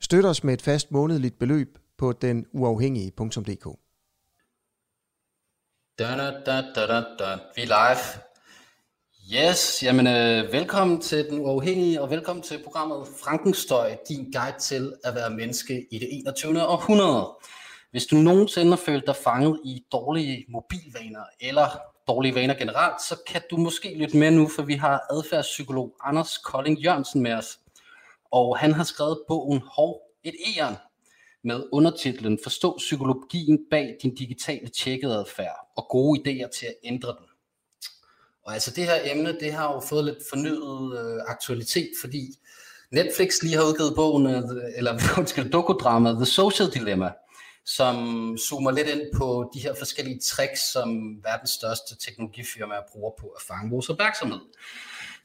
Støt os med et fast månedligt beløb på den uafhængige.dk. da, da, da, da, da. Vi er live. Yes, jamen øh, velkommen til Den Uafhængige, og velkommen til programmet Frankenstøj, din guide til at være menneske i det 21. århundrede. Hvis du nogensinde har følt dig fanget i dårlige mobilvaner, eller dårlige vaner generelt, så kan du måske lytte med nu, for vi har adfærdspsykolog Anders Kolding Jørgensen med os. Og han har skrevet bogen Hov, et æren, med undertitlen Forstå psykologien bag din digitale tjekkede adfærd og gode idéer til at ændre den. Og altså det her emne, det har jo fået lidt fornyet øh, aktualitet, fordi Netflix lige har udgivet bogen, øh, eller undskyld, dokudramaet The Social Dilemma, som zoomer lidt ind på de her forskellige tricks, som verdens største teknologifirmaer bruger på at fange vores opmærksomhed.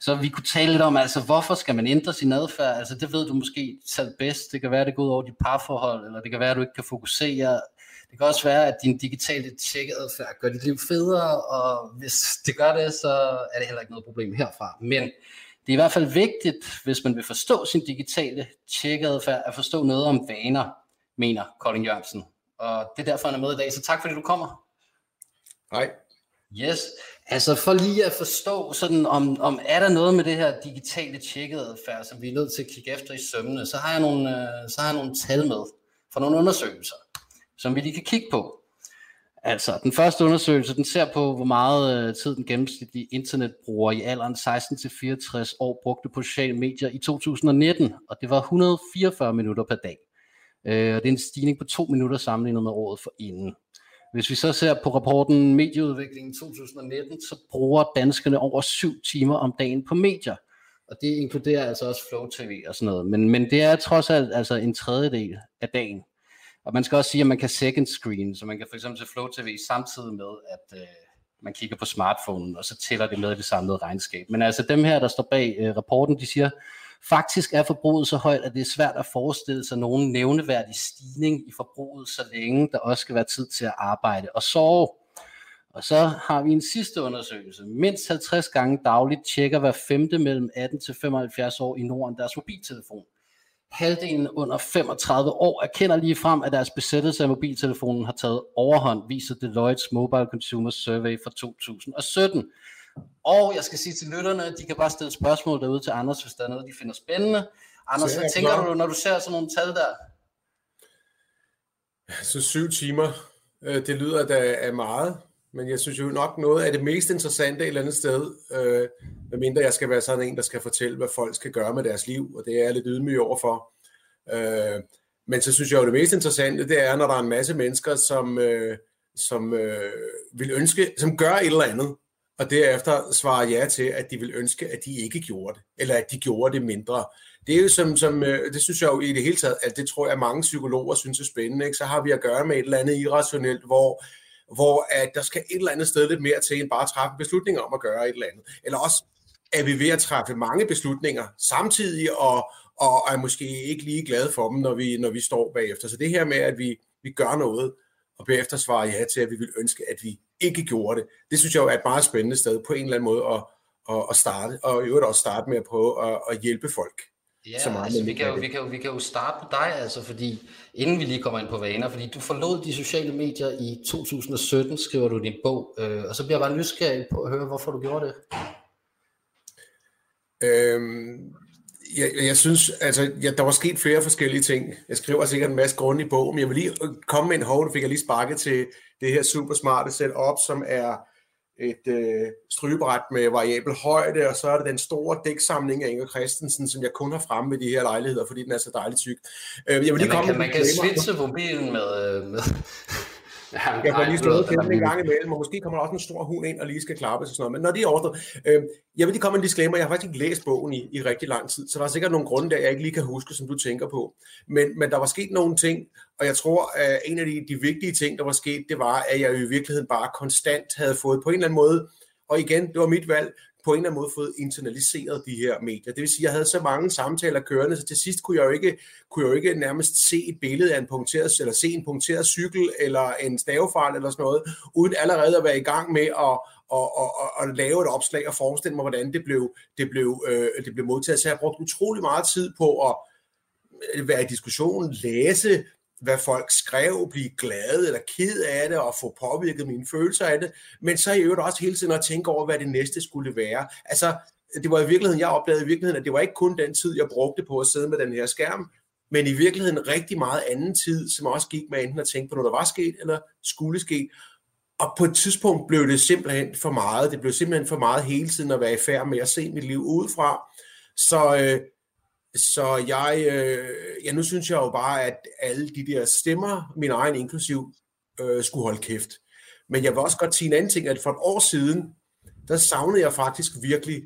Så vi kunne tale lidt om, altså hvorfor skal man ændre sin adfærd? Altså det ved du måske selv bedst. Det kan være, det går ud over dit parforhold, eller det kan være, at du ikke kan fokusere. Det kan også være, at din digitale tjekkeadfærd gør dit liv federe, og hvis det gør det, så er det heller ikke noget problem herfra. Men det er i hvert fald vigtigt, hvis man vil forstå sin digitale tjekkeadfærd, at forstå noget om vaner, mener Colin Jørgensen. Og det er derfor, han er med i dag. Så tak fordi du kommer. Hej. Yes, altså for lige at forstå, sådan om, om er der noget med det her digitale tjekkeadfærd, som vi er nødt til at kigge efter i sømmene, så har jeg nogle, øh, så har jeg nogle tal med fra nogle undersøgelser, som vi lige kan kigge på. Altså, den første undersøgelse, den ser på, hvor meget øh, tid den gennemsnitlige internetbruger i alderen 16-64 år brugte på sociale medier i 2019, og det var 144 minutter per dag. Øh, og det er en stigning på to minutter sammenlignet med året for inden. Hvis vi så ser på rapporten Medieudviklingen 2019, så bruger danskerne over 7 timer om dagen på medier. Og det inkluderer altså også Flow TV og sådan noget. Men, men det er trods alt altså en tredjedel af dagen. Og man skal også sige, at man kan second screen, så man kan for eksempel se Flow TV samtidig med, at øh, man kigger på smartphonen, og så tæller det med i det samlede regnskab. Men altså dem her, der står bag øh, rapporten, de siger, Faktisk er forbruget så højt, at det er svært at forestille sig nogen nævneværdig stigning i forbruget, så længe der også skal være tid til at arbejde og sove. Og så har vi en sidste undersøgelse. Mindst 50 gange dagligt tjekker hver femte mellem 18 til 75 år i Norden deres mobiltelefon. Halvdelen under 35 år erkender lige frem, at deres besættelse af mobiltelefonen har taget overhånd, viser Deloitte's Mobile Consumer Survey fra 2017. Og jeg skal sige til lytterne, de kan bare stille spørgsmål derude til Anders, hvis der er noget, de finder spændende. Anders, hvad tænker klar. du, når du ser sådan nogle tal der? Så syv timer, øh, det lyder da af meget, men jeg synes jo nok noget af det mest interessante et eller andet sted, øh, medmindre jeg skal være sådan en, der skal fortælle, hvad folk skal gøre med deres liv, og det er jeg lidt ydmyg overfor. Øh, men så synes jeg jo, det mest interessante, det er, når der er en masse mennesker, som, øh, som øh, vil ønske, som gør et eller andet, og derefter svarer ja til, at de vil ønske, at de ikke gjorde det, eller at de gjorde det mindre. Det er jo som, som øh, det synes jeg jo i det hele taget, at det tror jeg mange psykologer synes er spændende, ikke? så har vi at gøre med et eller andet irrationelt, hvor, hvor at der skal et eller andet sted lidt mere til, end bare at træffe beslutninger om at gøre et eller andet. Eller også er vi ved at træffe mange beslutninger samtidig, og, og er måske ikke lige glade for dem, når vi, når vi står bagefter. Så det her med, at vi, vi gør noget, og bagefter svarer ja til, at vi vil ønske, at vi ikke gjorde det. Det synes jeg jo er et meget spændende sted på en eller anden måde at, at, at starte, og i øvrigt også starte med at prøve at, at hjælpe folk. Ja, så meget altså, vi, kan jo, vi, kan jo, vi kan jo starte på dig, altså, fordi inden vi lige kommer ind på vaner, fordi du forlod de sociale medier i 2017, skriver du din bog, øh, og så bliver jeg bare nysgerrig på at høre, hvorfor du gjorde det. Øhm, jeg, jeg synes, altså, ja, der var sket flere forskellige ting. Jeg skriver sikkert en masse grund i bogen, men jeg vil lige komme med en hov, fik jeg lige sparket til det her super smarte setup, som er et øh, stryberet med variabel højde, og så er det den store dæksamling af Inger Christensen, som jeg kun har fremme med de her lejligheder, fordi den er så dejligt tyk. Øh, jeg vil lige ja, man komme kan, man kan switche mobilen med, øh, med Ja, jeg får lige stået til en gang imellem, og måske kommer der også en stor hund ind og lige skal klappe og sådan noget. Men når de er overstået, øh, jeg vil lige komme med en disclaimer, jeg har faktisk ikke læst bogen i, i rigtig lang tid, så der er sikkert nogle grunde der, jeg ikke lige kan huske, som du tænker på. Men, men der var sket nogle ting, Og jeg tror, at en af de, de vigtige ting, der var sket, det var, at jeg i virkeligheden bare konstant havde fået på en eller anden måde, og igen, det var mit valg, på en eller anden måde fået internaliseret de her medier. Det vil sige, at jeg havde så mange samtaler kørende, så til sidst kunne jeg jo ikke, kunne jeg jo ikke nærmest se et billede af en punkteret, eller se en punkteret cykel, eller en stavefejl, eller sådan noget, uden allerede at være i gang med at, og, og, og, og lave et opslag og forestille mig, hvordan det blev, det blev, øh, det blev modtaget. Så jeg har brugt utrolig meget tid på at øh, være i diskussion, læse, hvad folk skrev, blive glade eller ked af det, og få påvirket mine følelser af det, men så i øvrigt også hele tiden at tænke over, hvad det næste skulle være. Altså, det var i virkeligheden, jeg opdagede i virkeligheden, at det var ikke kun den tid, jeg brugte på at sidde med den her skærm, men i virkeligheden rigtig meget anden tid, som også gik med enten at tænke på noget, der var sket, eller skulle ske. Og på et tidspunkt blev det simpelthen for meget. Det blev simpelthen for meget hele tiden at være i færd med at se mit liv udefra. Så, øh, så jeg, øh, ja, nu synes jeg jo bare, at alle de der stemmer, min egen inklusiv, øh, skulle holde kæft. Men jeg vil også godt sige en anden ting, at for et år siden, der savnede jeg faktisk virkelig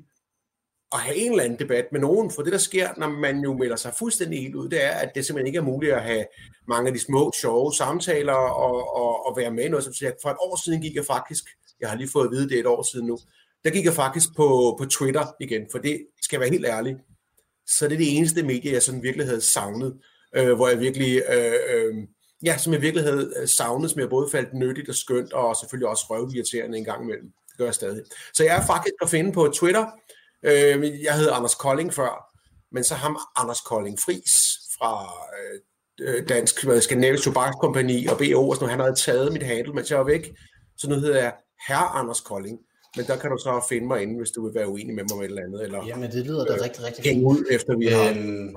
at have en eller anden debat med nogen, for det der sker, når man jo melder sig fuldstændig helt ud, det er, at det simpelthen ikke er muligt at have mange af de små, sjove samtaler og, og, og være med i noget, som siger, for et år siden gik jeg faktisk, jeg har lige fået at vide det er et år siden nu, der gik jeg faktisk på, på Twitter igen, for det skal være helt ærlig, så det er det eneste medie, jeg sådan virkelig havde savnet, øh, hvor jeg virkelig, øh, øh, ja, som jeg virkelig havde øh, savnet, som jeg både faldt nyttigt og skønt, og selvfølgelig også røvirriterende en gang imellem. Det gør jeg stadig. Så jeg er faktisk at finde på Twitter, Øh, jeg hed Anders Kolding før, men så ham Anders Kolding Fris fra øh, øh Dansk Skandinavisk Tobakskompagni og BO, og sådan, han havde taget mit handle, mens jeg var væk. Så nu hedder jeg Herre Anders Kolding. Men der kan du så finde mig inde, hvis du vil være uenig med mig om et eller andet. Eller, Jamen, det lyder da øh, rigtig, rigtig fint. ud, efter vi har øhm,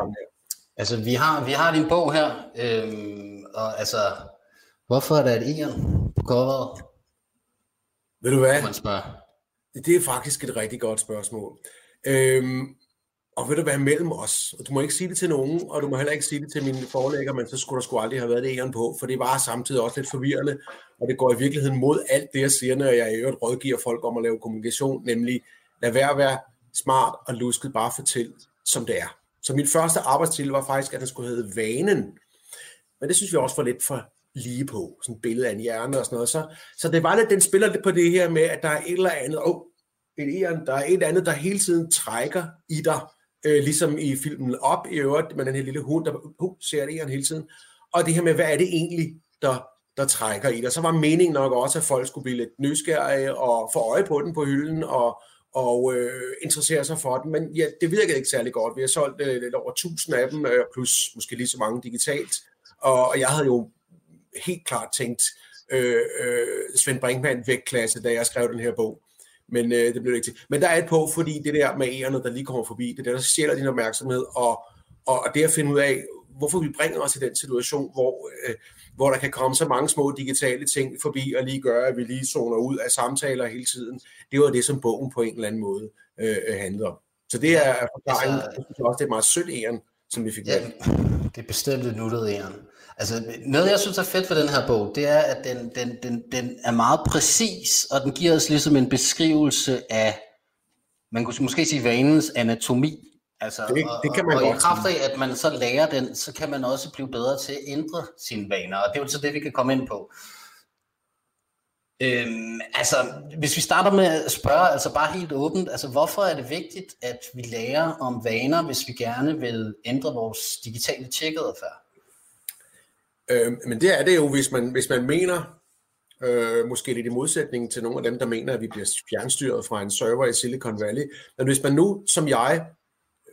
Altså, vi har, vi har din bog her, øhm, og altså, hvorfor er der et egen på coveret? Ved du hvad? Man spørger. Det er faktisk et rigtig godt spørgsmål. Øhm, og vil du være mellem os? Og du må ikke sige det til nogen, og du må heller ikke sige det til mine forlægger, men så skulle der sgu aldrig have været det æren på, for det var samtidig også lidt forvirrende, og det går i virkeligheden mod alt det, jeg siger, når jeg i øvrigt rådgiver folk om at lave kommunikation, nemlig lad være at være smart og lusket, bare fortæl, som det er. Så min første arbejdstitel var faktisk, at den skulle hedde Vanen. Men det synes vi også var lidt for lige på, sådan et billede af en hjerne og sådan noget. Så, så det var lidt, den spiller lidt på det her med, at der er et eller andet, oh, et, der er et andet, der hele tiden trækker i dig, øh, ligesom i filmen Op i øvrigt, med den her lille hund, der uh, ser det hele tiden. Og det her med, hvad er det egentlig, der, der trækker i dig. Så var meningen nok også, at folk skulle blive lidt nysgerrige og få øje på den på hylden og, og øh, interessere sig for den. Men ja, det virkede ikke særlig godt. Vi har solgt øh, lidt over 1000 af dem, øh, plus måske lige så mange digitalt. Og, og jeg havde jo helt klart tænkt øh, øh, Svend Brinkmann vægtklasse, da jeg skrev den her bog. Men øh, det blev det ikke til. Men der er et på, fordi det der med ærerne, der lige kommer forbi, det er der, der stjæler din opmærksomhed, og, og, og det at finde ud af, hvorfor vi bringer os i den situation, hvor, øh, hvor der kan komme så mange små digitale ting forbi, og lige gøre, at vi lige zoner ud af samtaler hele tiden. Det var det, som bogen på en eller anden måde øh, handlede om. Så det er forklaringen. Altså, jeg synes også, det er meget sødt æren, som vi fik ja, med. Det er bestemt et nuttet æren. Altså, noget jeg synes er fedt ved den her bog, det er, at den, den, den, den er meget præcis, og den giver os ligesom en beskrivelse af, man kunne måske sige, vanens anatomi. Altså, det, det kan man og, og i kraft af, at man så lærer den, så kan man også blive bedre til at ændre sine vaner, og det er jo så det, vi kan komme ind på. Øhm, altså, hvis vi starter med at spørge, altså bare helt åbent, altså hvorfor er det vigtigt, at vi lærer om vaner, hvis vi gerne vil ændre vores digitale tjekadfærd? Øh, men det er det jo, hvis man, hvis man mener, øh, måske lidt i modsætning til nogle af dem, der mener, at vi bliver fjernstyret fra en server i Silicon Valley. Men hvis man nu, som jeg,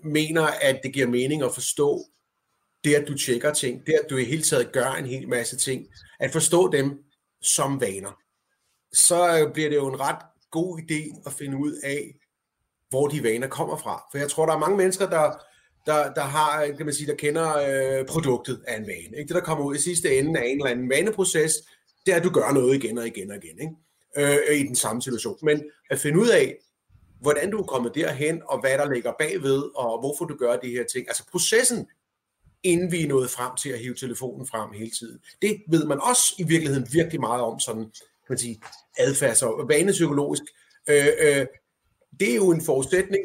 mener, at det giver mening at forstå det, at du tjekker ting, det, at du i hele taget gør en hel masse ting, at forstå dem som vaner, så øh, bliver det jo en ret god idé at finde ud af, hvor de vaner kommer fra. For jeg tror, der er mange mennesker, der der, der har, kan man sige, der kender øh, produktet af en vane. Ikke? Det, der kommer ud i sidste ende af en eller anden vaneproces, det er, at du gør noget igen og igen og igen, ikke? Øh, i den samme situation. Men at finde ud af, hvordan du er kommet derhen, og hvad der ligger bagved, og hvorfor du gør de her ting. Altså processen, inden vi er nået frem til at hive telefonen frem hele tiden. Det ved man også i virkeligheden virkelig meget om, sådan, kan man sige, adfærds- og vanepsykologisk. Øh, øh, det er jo en forudsætning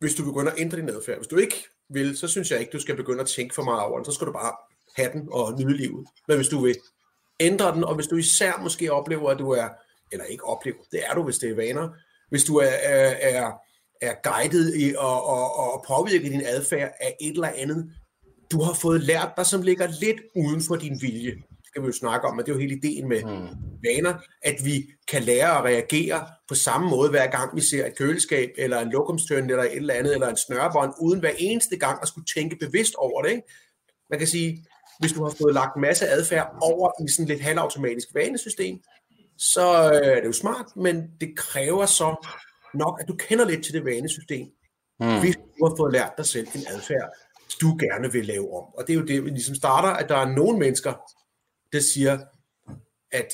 hvis du begynder at ændre din adfærd. Hvis du ikke vil, så synes jeg ikke, du skal begynde at tænke for meget over den. Så skal du bare have den og nyde livet. Men hvis du vil ændre den, og hvis du især måske oplever, at du er, eller ikke oplever, det er du, hvis det er vaner, hvis du er, er, er, er guidet i at, og, og påvirke din adfærd af et eller andet, du har fået lært dig, som ligger lidt uden for din vilje. Det skal vi jo snakke om, men det er jo hele ideen med mm. vaner, at vi kan lære at reagere på samme måde, hver gang vi ser et køleskab, eller en lokumstøn, eller et eller andet, eller en snørebånd, uden hver eneste gang at skulle tænke bevidst over det. Ikke? Man kan sige, hvis du har fået lagt en masse adfærd over i sådan lidt halvautomatisk vanesystem, så øh, er det jo smart, men det kræver så nok, at du kender lidt til det vanesystem, mm. hvis du har fået lært dig selv en adfærd, du gerne vil lave om. Og det er jo det, vi ligesom starter, at der er nogle mennesker, det siger, at,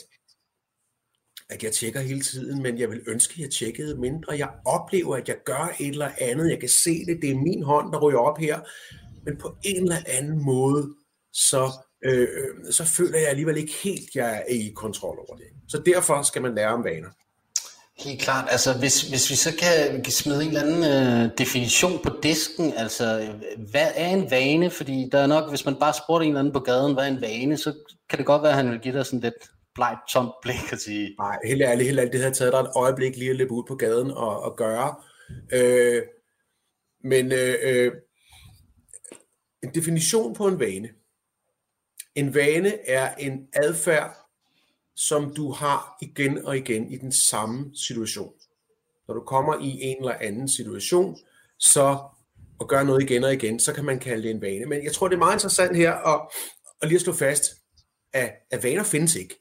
at jeg tjekker hele tiden, men jeg vil ønske, at jeg tjekkede mindre. Jeg oplever, at jeg gør et eller andet. Jeg kan se det. Det er min hånd, der ryger op her. Men på en eller anden måde, så, øh, øh så føler jeg alligevel ikke helt, at jeg er i kontrol over det. Så derfor skal man lære om vaner. Helt klart. Altså, hvis, hvis vi så kan, kan smide en eller anden øh, definition på disken, altså, hvad er en vane? Fordi der er nok, hvis man bare spurgte en eller anden på gaden, hvad er en vane, så kan det godt være, at han vil give dig sådan lidt blegt, tomt blik og sige... Nej, helt ærligt, helt ærligt, det havde taget dig et øjeblik lige at løbe ud på gaden og, og gøre. Øh, men øh, øh en definition på en vane. En vane er en adfærd, som du har igen og igen i den samme situation. Når du kommer i en eller anden situation, så og gør noget igen og igen, så kan man kalde det en vane. Men jeg tror, det er meget interessant her at, at lige at slå fast, at, at vaner findes ikke.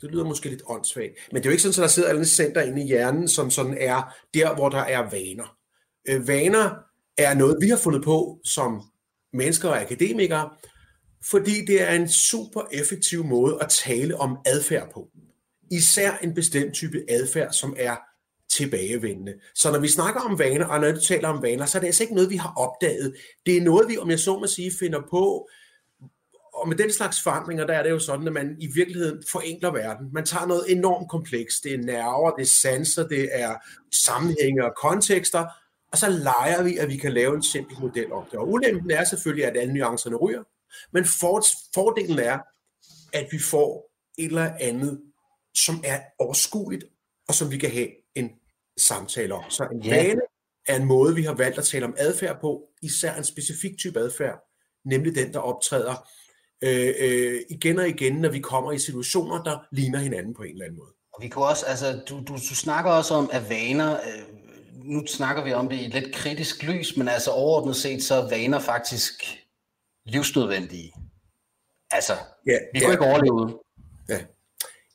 Det lyder måske lidt åndssvagt, men det er jo ikke sådan, at der sidder alle center inde i hjernen, som sådan er der, hvor der er vaner. Øh, vaner er noget, vi har fundet på som mennesker og akademikere, fordi det er en super effektiv måde at tale om adfærd på. Især en bestemt type adfærd, som er tilbagevendende. Så når vi snakker om vaner, og når du taler om vaner, så er det altså ikke noget, vi har opdaget. Det er noget, vi, om jeg så må sige, finder på. Og med den slags forandringer, der er det jo sådan, at man i virkeligheden forenkler verden. Man tager noget enormt komplekst. Det er nerver, det er sanser, det er sammenhænge og kontekster, og så leger vi, at vi kan lave en simpel model om det. Og ulempen er selvfølgelig, at alle nuancerne ryger, men for, fordelen er, at vi får et eller andet, som er overskueligt, og som vi kan have en samtale om. Så en vane er en måde, vi har valgt at tale om adfærd på, især en specifik type adfærd, nemlig den, der optræder øh, øh, igen og igen, når vi kommer i situationer, der ligner hinanden på en eller anden måde. Og vi kunne også, altså, du, du, du snakker også om, at vaner, øh, nu snakker vi om det i et lidt kritisk lys, men altså overordnet set, så er vaner faktisk livsnødvendige. Altså, ja, vi kunne ja. ikke overleve uden. Ja.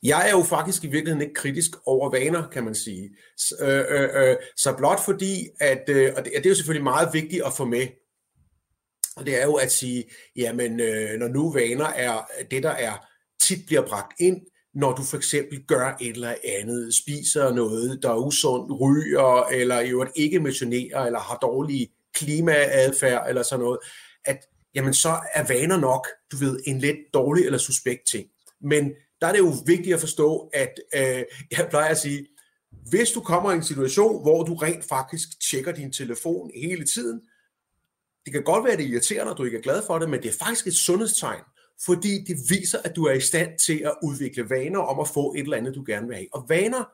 Jeg er jo faktisk i virkeligheden ikke kritisk over vaner, kan man sige. Så, øh, øh, øh, så blot fordi, at, øh, og det, det er jo selvfølgelig meget vigtigt at få med, og det er jo at sige, jamen øh, når nu vaner er det, der er tit bliver bragt ind, når du for eksempel gør et eller andet, spiser noget, der er usundt, ryger, eller i øvrigt ikke missionerer, eller har dårlig klimaadfærd, eller sådan noget, at jamen så er vaner nok, du ved, en lidt dårlig eller suspekt ting. Men der er det jo vigtigt at forstå, at øh, jeg plejer at sige, hvis du kommer i en situation, hvor du rent faktisk tjekker din telefon hele tiden, det kan godt være, at det er irriterende, du ikke er glad for det, men det er faktisk et sundhedstegn, fordi det viser, at du er i stand til at udvikle vaner om at få et eller andet, du gerne vil have. Og vaner,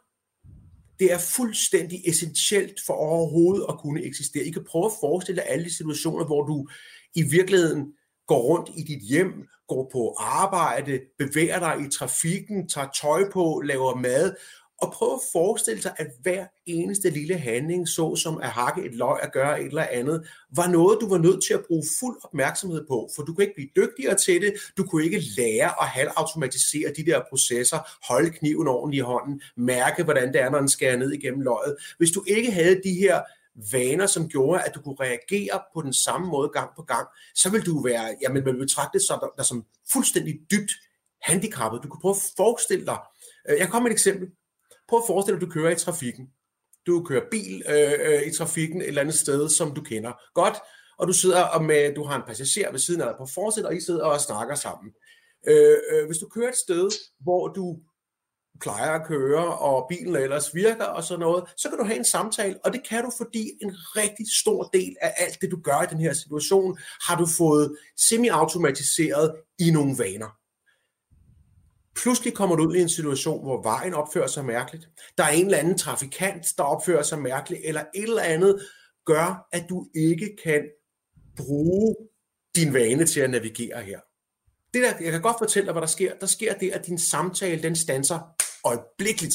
det er fuldstændig essentielt for overhovedet at kunne eksistere. I kan prøve at forestille dig alle de situationer, hvor du i virkeligheden går rundt i dit hjem, går på arbejde, bevæger dig i trafikken, tager tøj på, laver mad, og prøv at forestille sig, at hver eneste lille handling, så som at hakke et løg at gøre et eller andet, var noget, du var nødt til at bruge fuld opmærksomhed på, for du kunne ikke blive dygtigere til det, du kunne ikke lære at halvautomatisere de der processer, holde kniven ordentligt i hånden, mærke, hvordan det er, når den skærer ned igennem løget. Hvis du ikke havde de her vaner, som gjorde, at du kunne reagere på den samme måde gang på gang, så vil du være, jamen man betragte det som, der, som fuldstændig dybt handicappet. Du kan prøve at forestille dig, øh, jeg kommer med et eksempel. Prøv at forestille dig, at du kører i trafikken. Du kører bil øh, øh, i trafikken et eller andet sted, som du kender godt, og du sidder og med, du har en passager ved siden af dig på forsæt, og I sidder og snakker sammen. Øh, øh, hvis du kører et sted, hvor du plejer at køre, og bilen ellers virker og sådan noget, så kan du have en samtale, og det kan du, fordi en rigtig stor del af alt det, du gør i den her situation, har du fået semi-automatiseret i nogle vaner. Pludselig kommer du ud i en situation, hvor vejen opfører sig mærkeligt. Der er en eller anden trafikant, der opfører sig mærkeligt, eller et eller andet gør, at du ikke kan bruge din vane til at navigere her. Det der, jeg kan godt fortælle dig, hvad der sker. Der sker det, at din samtale, den stanser øjeblikkeligt.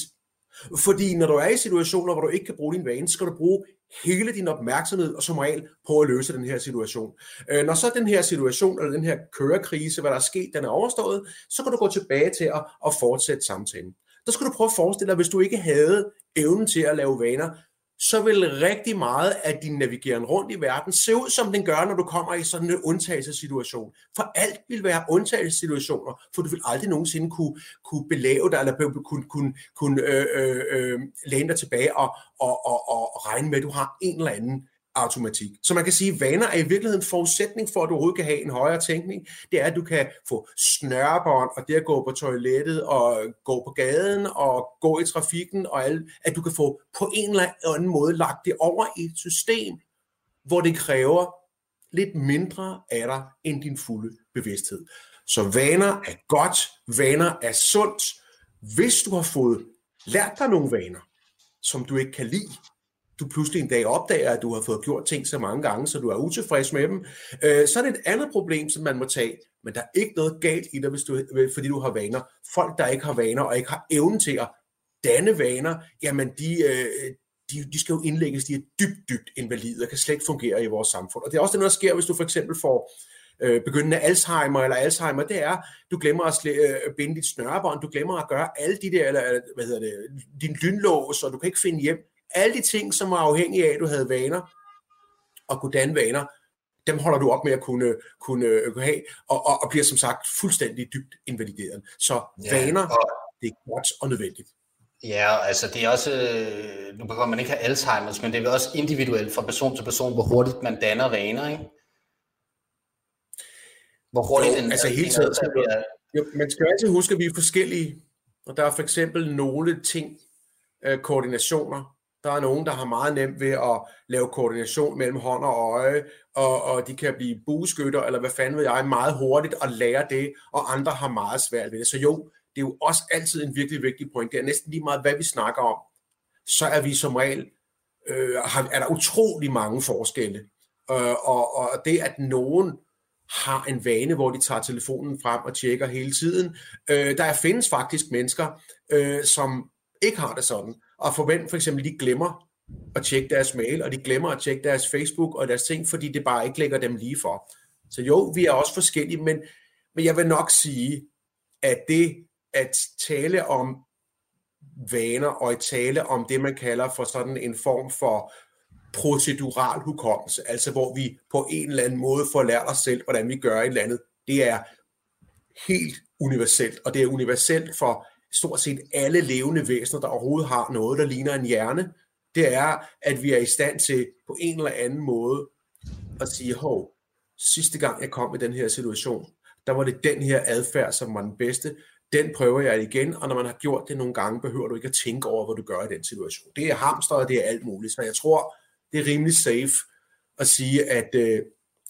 Fordi når du er i situationer, hvor du ikke kan bruge din vane, så skal du bruge hele din opmærksomhed og som regel på at løse den her situation. Øh, når så den her situation, eller den her kørekrise, hvad der er sket, den er overstået, så kan du gå tilbage til at, at fortsætte samtalen. Der skal du prøve at forestille dig, hvis du ikke havde evnen til at lave vaner, så vil rigtig meget af din navigeren rundt i verden se ud, som den gør, når du kommer i sådan en undtagelsessituation. For alt vil være undtagelsessituationer, for du vil aldrig nogensinde kunne, kunne belave dig, eller kunne, kunne, kunne øh, øh, øh, læne dig tilbage og, og, og, og regne med, at du har en eller anden automatik. Så man kan sige, at vaner er i virkeligheden en forudsætning for, at du overhovedet kan have en højere tænkning. Det er, at du kan få snørbånd, og det at gå på toilettet, og gå på gaden, og gå i trafikken, og alt, at du kan få på en eller anden måde lagt det over i et system, hvor det kræver lidt mindre af dig end din fulde bevidsthed. Så vaner er godt, vaner er sundt. Hvis du har fået lært dig nogle vaner, som du ikke kan lide, du pludselig en dag opdager, at du har fået gjort ting så mange gange, så du er utilfreds med dem, øh, så er det et andet problem, som man må tage. Men der er ikke noget galt i dig, hvis du, øh, fordi du har vaner. Folk, der ikke har vaner og ikke har evnen til at danne vaner, jamen de, øh, de, de skal jo indlægges, de er dybt, dybt invalide og kan slet ikke fungere i vores samfund. Og det er også det, der sker, hvis du for eksempel får øh, begyndende Alzheimer eller Alzheimer, det er, du glemmer at slæ, øh, binde dit snørebånd, du glemmer at gøre alle de der, eller hvad hedder det, din lynlås, og du kan ikke finde hjem alle de ting, som var afhængige af, at du havde vaner, og kunne danne vaner, dem holder du op med at kunne, kunne, øh, kunne have, og, og, og bliver som sagt fuldstændig dybt invalideret. Så ja, vaner, og, det er godt og nødvendigt. Ja, altså det er også, øh, nu behøver man ikke have Alzheimer's, men det er også individuelt fra person til person, hvor hurtigt man danner vaner, ikke? Hvor hurtigt jo, en, altså hele tiden, bliver... jo, man skal altid huske, at vi er forskellige, og der er for eksempel nogle ting, øh, koordinationer, der er nogen, der har meget nemt ved at lave koordination mellem hånd og øje, og, og de kan blive bueskytter, eller hvad fanden ved jeg, meget hurtigt og lære det, og andre har meget svært ved det. Så jo, det er jo også altid en virkelig vigtig point. Det er næsten lige meget, hvad vi snakker om. Så er vi som regel, øh, har, er der utrolig mange forskelle. Øh, og, og det, at nogen har en vane, hvor de tager telefonen frem og tjekker hele tiden. Øh, der findes faktisk mennesker, øh, som ikke har det sådan og forvent for eksempel, de glemmer at tjekke deres mail, og de glemmer at tjekke deres Facebook og deres ting, fordi det bare ikke lægger dem lige for. Så jo, vi er også forskellige, men, men jeg vil nok sige, at det at tale om vaner og at tale om det, man kalder for sådan en form for procedural hukommelse, altså hvor vi på en eller anden måde får lært os selv, hvordan vi gør et eller andet, det er helt universelt, og det er universelt for stort set alle levende væsener, der overhovedet har noget, der ligner en hjerne, det er, at vi er i stand til på en eller anden måde at sige, hov, sidste gang jeg kom i den her situation, der var det den her adfærd, som var den bedste, den prøver jeg igen, og når man har gjort det nogle gange, behøver du ikke at tænke over, hvad du gør i den situation. Det er hamster, og det er alt muligt, så jeg tror, det er rimelig safe at sige, at, øh,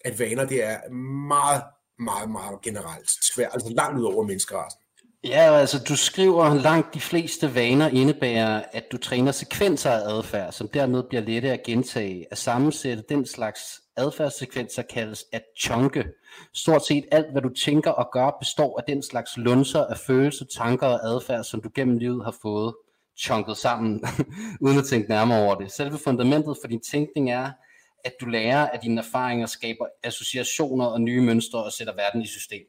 at vaner, det er meget, meget, meget generelt svært, altså langt ud over menneskerassen. Ja, altså du skriver, langt de fleste vaner indebærer, at du træner sekvenser af adfærd, som dermed bliver lette at gentage. At sammensætte den slags adfærdssekvenser kaldes at chunke. Stort set alt, hvad du tænker og gør, består af den slags lunser af følelser, tanker og adfærd, som du gennem livet har fået chunket sammen, uden at tænke nærmere over det. Selve fundamentet for din tænkning er, at du lærer af dine erfaringer, skaber associationer og nye mønstre og sætter verden i system.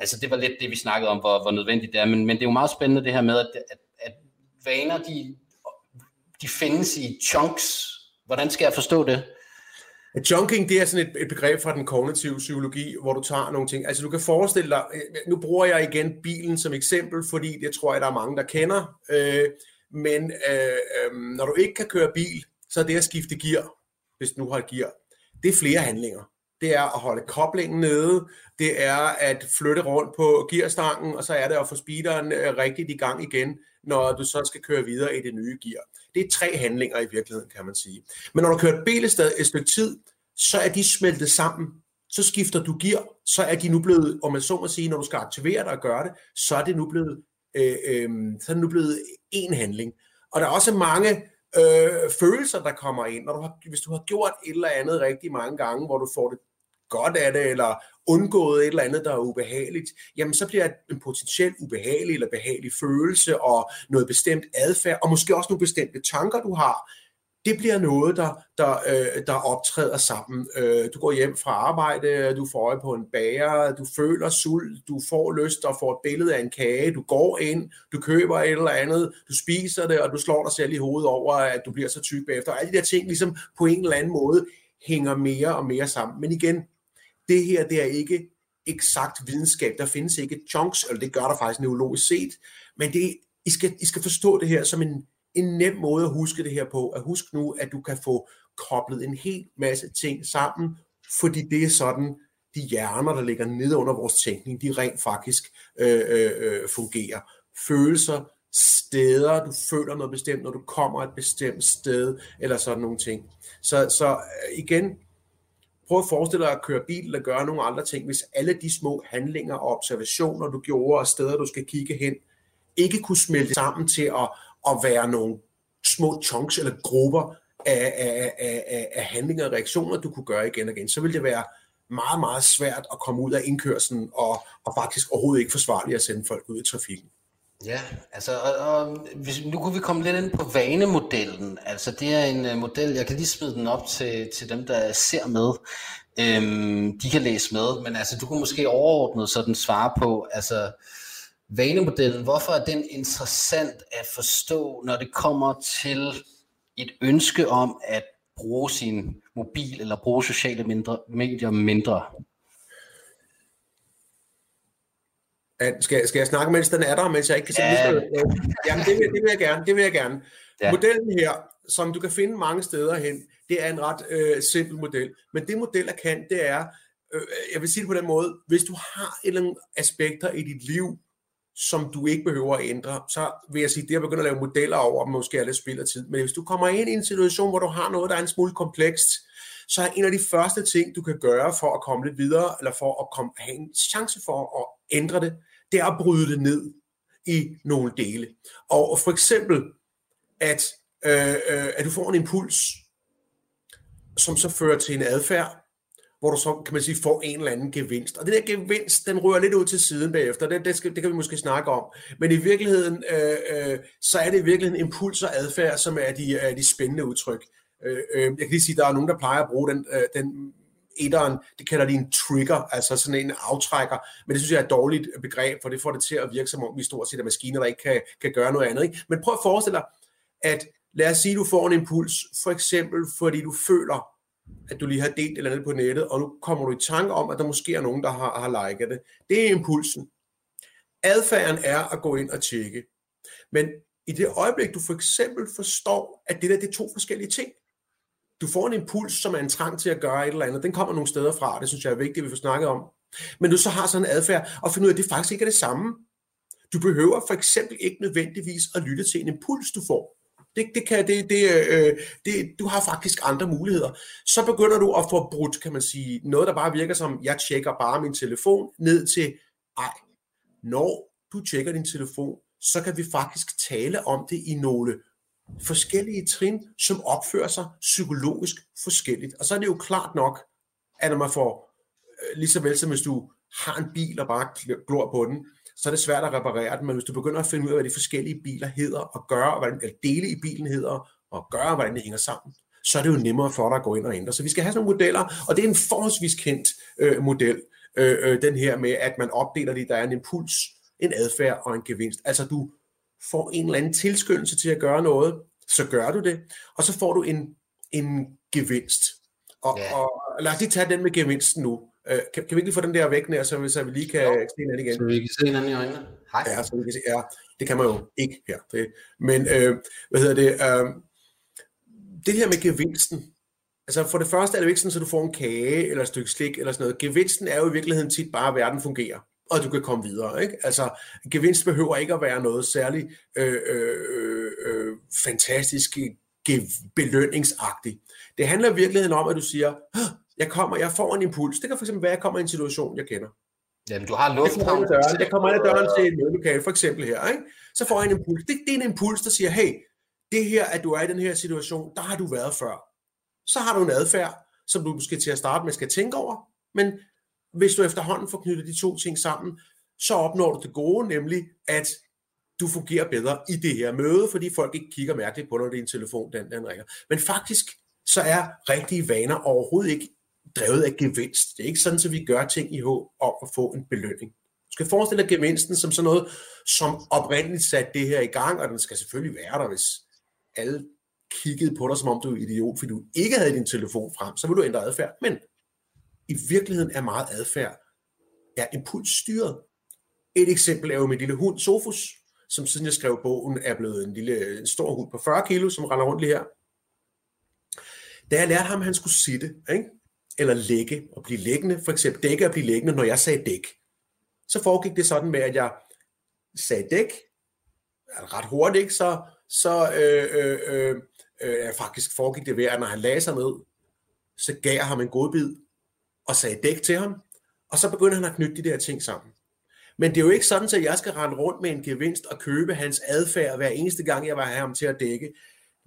Altså det var lidt det, vi snakkede om, hvor, hvor nødvendigt det er, men, men det er jo meget spændende det her med, at, at, at vaner, de, de findes i chunks. Hvordan skal jeg forstå det? Chunking, det er sådan et, et begreb fra den kognitive psykologi, hvor du tager nogle ting. Altså du kan forestille dig, øh, nu bruger jeg igen bilen som eksempel, fordi det tror jeg, der er mange, der kender. Øh, men øh, øh, når du ikke kan køre bil, så er det at skifte gear, hvis du nu har et gear, det er flere handlinger det er at holde koblingen nede, det er at flytte rundt på gearstangen, og så er det at få speederen øh, rigtigt i gang igen, når du så skal køre videre i det nye gear. Det er tre handlinger i virkeligheden, kan man sige. Men når du kører et bil et, sted, stykke tid, så er de smeltet sammen. Så skifter du gear, så er de nu blevet, om man så må sige, når du skal aktivere dig og gøre det, så er det nu blevet, øh, øh, så er det nu blevet en handling. Og der er også mange øh, følelser, der kommer ind. Når du har, hvis du har gjort et eller andet rigtig mange gange, hvor du får det godt af det, eller undgået et eller andet, der er ubehageligt, jamen så bliver en potentielt ubehagelig eller behagelig følelse og noget bestemt adfærd, og måske også nogle bestemte tanker, du har, det bliver noget, der, der, øh, der optræder sammen. Øh, du går hjem fra arbejde, du får øje på en bager, du føler sult, du får lyst og får et billede af en kage, du går ind, du køber et eller andet, du spiser det, og du slår dig selv i hovedet over, at du bliver så tyk bagefter. Alle de der ting ligesom på en eller anden måde hænger mere og mere sammen. Men igen, det her det er ikke eksakt videnskab. Der findes ikke chunks, eller det gør der faktisk neurologisk set, men det, I, skal, I skal forstå det her som en, en nem måde at huske det her på. At husk nu, at du kan få koblet en hel masse ting sammen, fordi det er sådan, de hjerner, der ligger nede under vores tænkning, de rent faktisk øh, øh, øh fungerer. Følelser, steder, du føler noget bestemt, når du kommer et bestemt sted, eller sådan nogle ting. Så, så øh, igen, prøv at forestille dig at køre bil eller gøre nogle andre ting, hvis alle de små handlinger og observationer, du gjorde, og steder, du skal kigge hen, ikke kunne smelte sammen til at, at være nogle små chunks eller grupper af, af, af, af handlinger og reaktioner, du kunne gøre igen og igen, så ville det være meget, meget svært at komme ud af indkørselen og, og faktisk overhovedet ikke forsvarligt at sende folk ud i trafikken. Ja, altså, og, og hvis, nu kunne vi komme lidt ind på vanemodellen. Altså, det er en uh, model, jeg kan lige smide den op til, til dem, der ser med. Øhm, de kan læse med, men altså, du kunne måske overordnet sådan svare på, altså, vanemodellen, hvorfor er den interessant at forstå, når det kommer til et ønske om at bruge sin mobil eller bruge sociale mindre, medier mindre? Skal, skal jeg snakke, mens den er der, mens jeg ikke kan se ja. Jamen, det vil, det vil jeg gerne. Det vil jeg gerne. Ja. Modellen her, som du kan finde mange steder hen, det er en ret øh, simpel model. Men det modeller kan, det er, øh, jeg vil sige det på den måde, hvis du har et eller andet aspekter i dit liv, som du ikke behøver at ændre, så vil jeg sige, det at begynde at lave modeller over, måske er lidt spild af tid. Men hvis du kommer ind i en situation, hvor du har noget, der er en smule komplekst, så er en af de første ting, du kan gøre for at komme lidt videre, eller for at komme, have en chance for at ændre det, det er at bryde det ned i nogle dele. Og for eksempel, at, øh, øh, at du får en impuls, som så fører til en adfærd, hvor du så, kan man sige, får en eller anden gevinst. Og det der gevinst, den rører lidt ud til siden bagefter, det, det, skal, det kan vi måske snakke om. Men i virkeligheden, øh, øh, så er det i virkeligheden impuls og adfærd, som er de, er de spændende udtryk. Øh, øh, jeg kan lige sige, at der er nogen, der plejer at bruge den, øh, den etteren, det kalder de en trigger, altså sådan en aftrækker, men det synes jeg er et dårligt begreb, for det får det til at virke som om vi stort set er maskiner, der ikke kan, kan gøre noget andet. Ikke? Men prøv at forestille dig, at lad os sige, at du får en impuls, for eksempel fordi du føler, at du lige har delt eller andet på nettet, og nu kommer du i tanke om, at der måske er nogen, der har, har liket det. Det er impulsen. Adfærden er at gå ind og tjekke. Men i det øjeblik, du for eksempel forstår, at det der det er to forskellige ting, du får en impuls, som er en trang til at gøre et eller andet. Den kommer nogle steder fra, det synes jeg er vigtigt, at vi får snakket om. Men du så har sådan en adfærd, og finder ud af, at det faktisk ikke er det samme. Du behøver for eksempel ikke nødvendigvis at lytte til en impuls, du får. Det, det kan, det, det, øh, det, du har faktisk andre muligheder. Så begynder du at få brudt, kan man sige, noget, der bare virker som, jeg tjekker bare min telefon, ned til, ej, når du tjekker din telefon, så kan vi faktisk tale om det i nogle forskellige trin, som opfører sig psykologisk forskelligt. Og så er det jo klart nok, at når man får, øh, lige så vel som hvis du har en bil og bare glor på den, så er det svært at reparere den, men hvis du begynder at finde ud af, hvad de forskellige biler hedder, og gøre, hvad eller dele i bilen hedder, og gøre, hvordan det hænger sammen, så er det jo nemmere for dig at gå ind og ændre. Så vi skal have sådan nogle modeller, og det er en forholdsvis kendt øh, model, øh, øh, den her med, at man opdeler det, der er en impuls, en adfærd og en gevinst. Altså du får en eller anden tilskyndelse til at gøre noget, så gør du det, og så får du en, en gevinst. Og, ja. og lad os lige tage den med gevinsten nu. Uh, kan, kan vi ikke lige få den der væk nær, så, så vi lige kan jo. se den igen? Så vi kan se hinanden i øjnene. Hej. Ja, så vi kan se, ja, det kan man jo ikke her. Det, men uh, hvad hedder det? Uh, det her med gevinsten, Altså for det første er det jo ikke sådan, at du får en kage eller et stykke slik eller sådan noget. Gevinsten er jo i virkeligheden tit bare, at verden fungerer, og du kan komme videre. Ikke? Altså gevinst behøver ikke at være noget særligt øh, øh, øh, fantastisk belønningsagtigt. Det handler i virkeligheden om, at du siger, jeg kommer, jeg får en impuls. Det kan fx være, at jeg kommer i en situation, jeg kender. Jamen, du har lufthavn. Jeg kommer ind ad døren til et mødelokale, for eksempel her. Ikke? Så får jeg en impuls. Det, det er en impuls, der siger, hey, det her, at du er i den her situation, der har du været før. Så har du en adfærd, som du måske til at starte med skal tænke over, men hvis du efterhånden får knyttet de to ting sammen, så opnår du det gode, nemlig at du fungerer bedre i det her møde, fordi folk ikke kigger mærkeligt på, når det er en telefon, den, den ringer. Men faktisk, så er rigtige vaner overhovedet ikke drevet af gevinst. Det er ikke sådan, at vi gør ting i håb om at få en belønning. Du skal forestille dig gevinsten som sådan noget, som oprindeligt satte det her i gang, og den skal selvfølgelig være der, hvis alle kiggede på dig, som om du er idiot, fordi du ikke havde din telefon frem, så vil du ændre adfærd. Men i virkeligheden er meget adfærd er impulsstyret. Et eksempel er jo min lille hund Sofus, som siden jeg skrev bogen er blevet en lille en stor hund på 40 kilo, som render rundt lige her. Da jeg lærte ham, at han skulle sitte, ikke? eller ligge og blive liggende, for eksempel dække og blive liggende, når jeg sagde dæk, så foregik det sådan med, at jeg sagde dæk, ret hurtigt, ikke? så, så øh, øh, øh, øh, faktisk foregik det ved, at når han lagde sig ned, så gav jeg ham en godbid og sagde dæk til ham, og så begyndte han at knytte de der ting sammen. Men det er jo ikke sådan, at jeg skal rende rundt med en gevinst og købe hans adfærd hver eneste gang, jeg var have ham til at dække.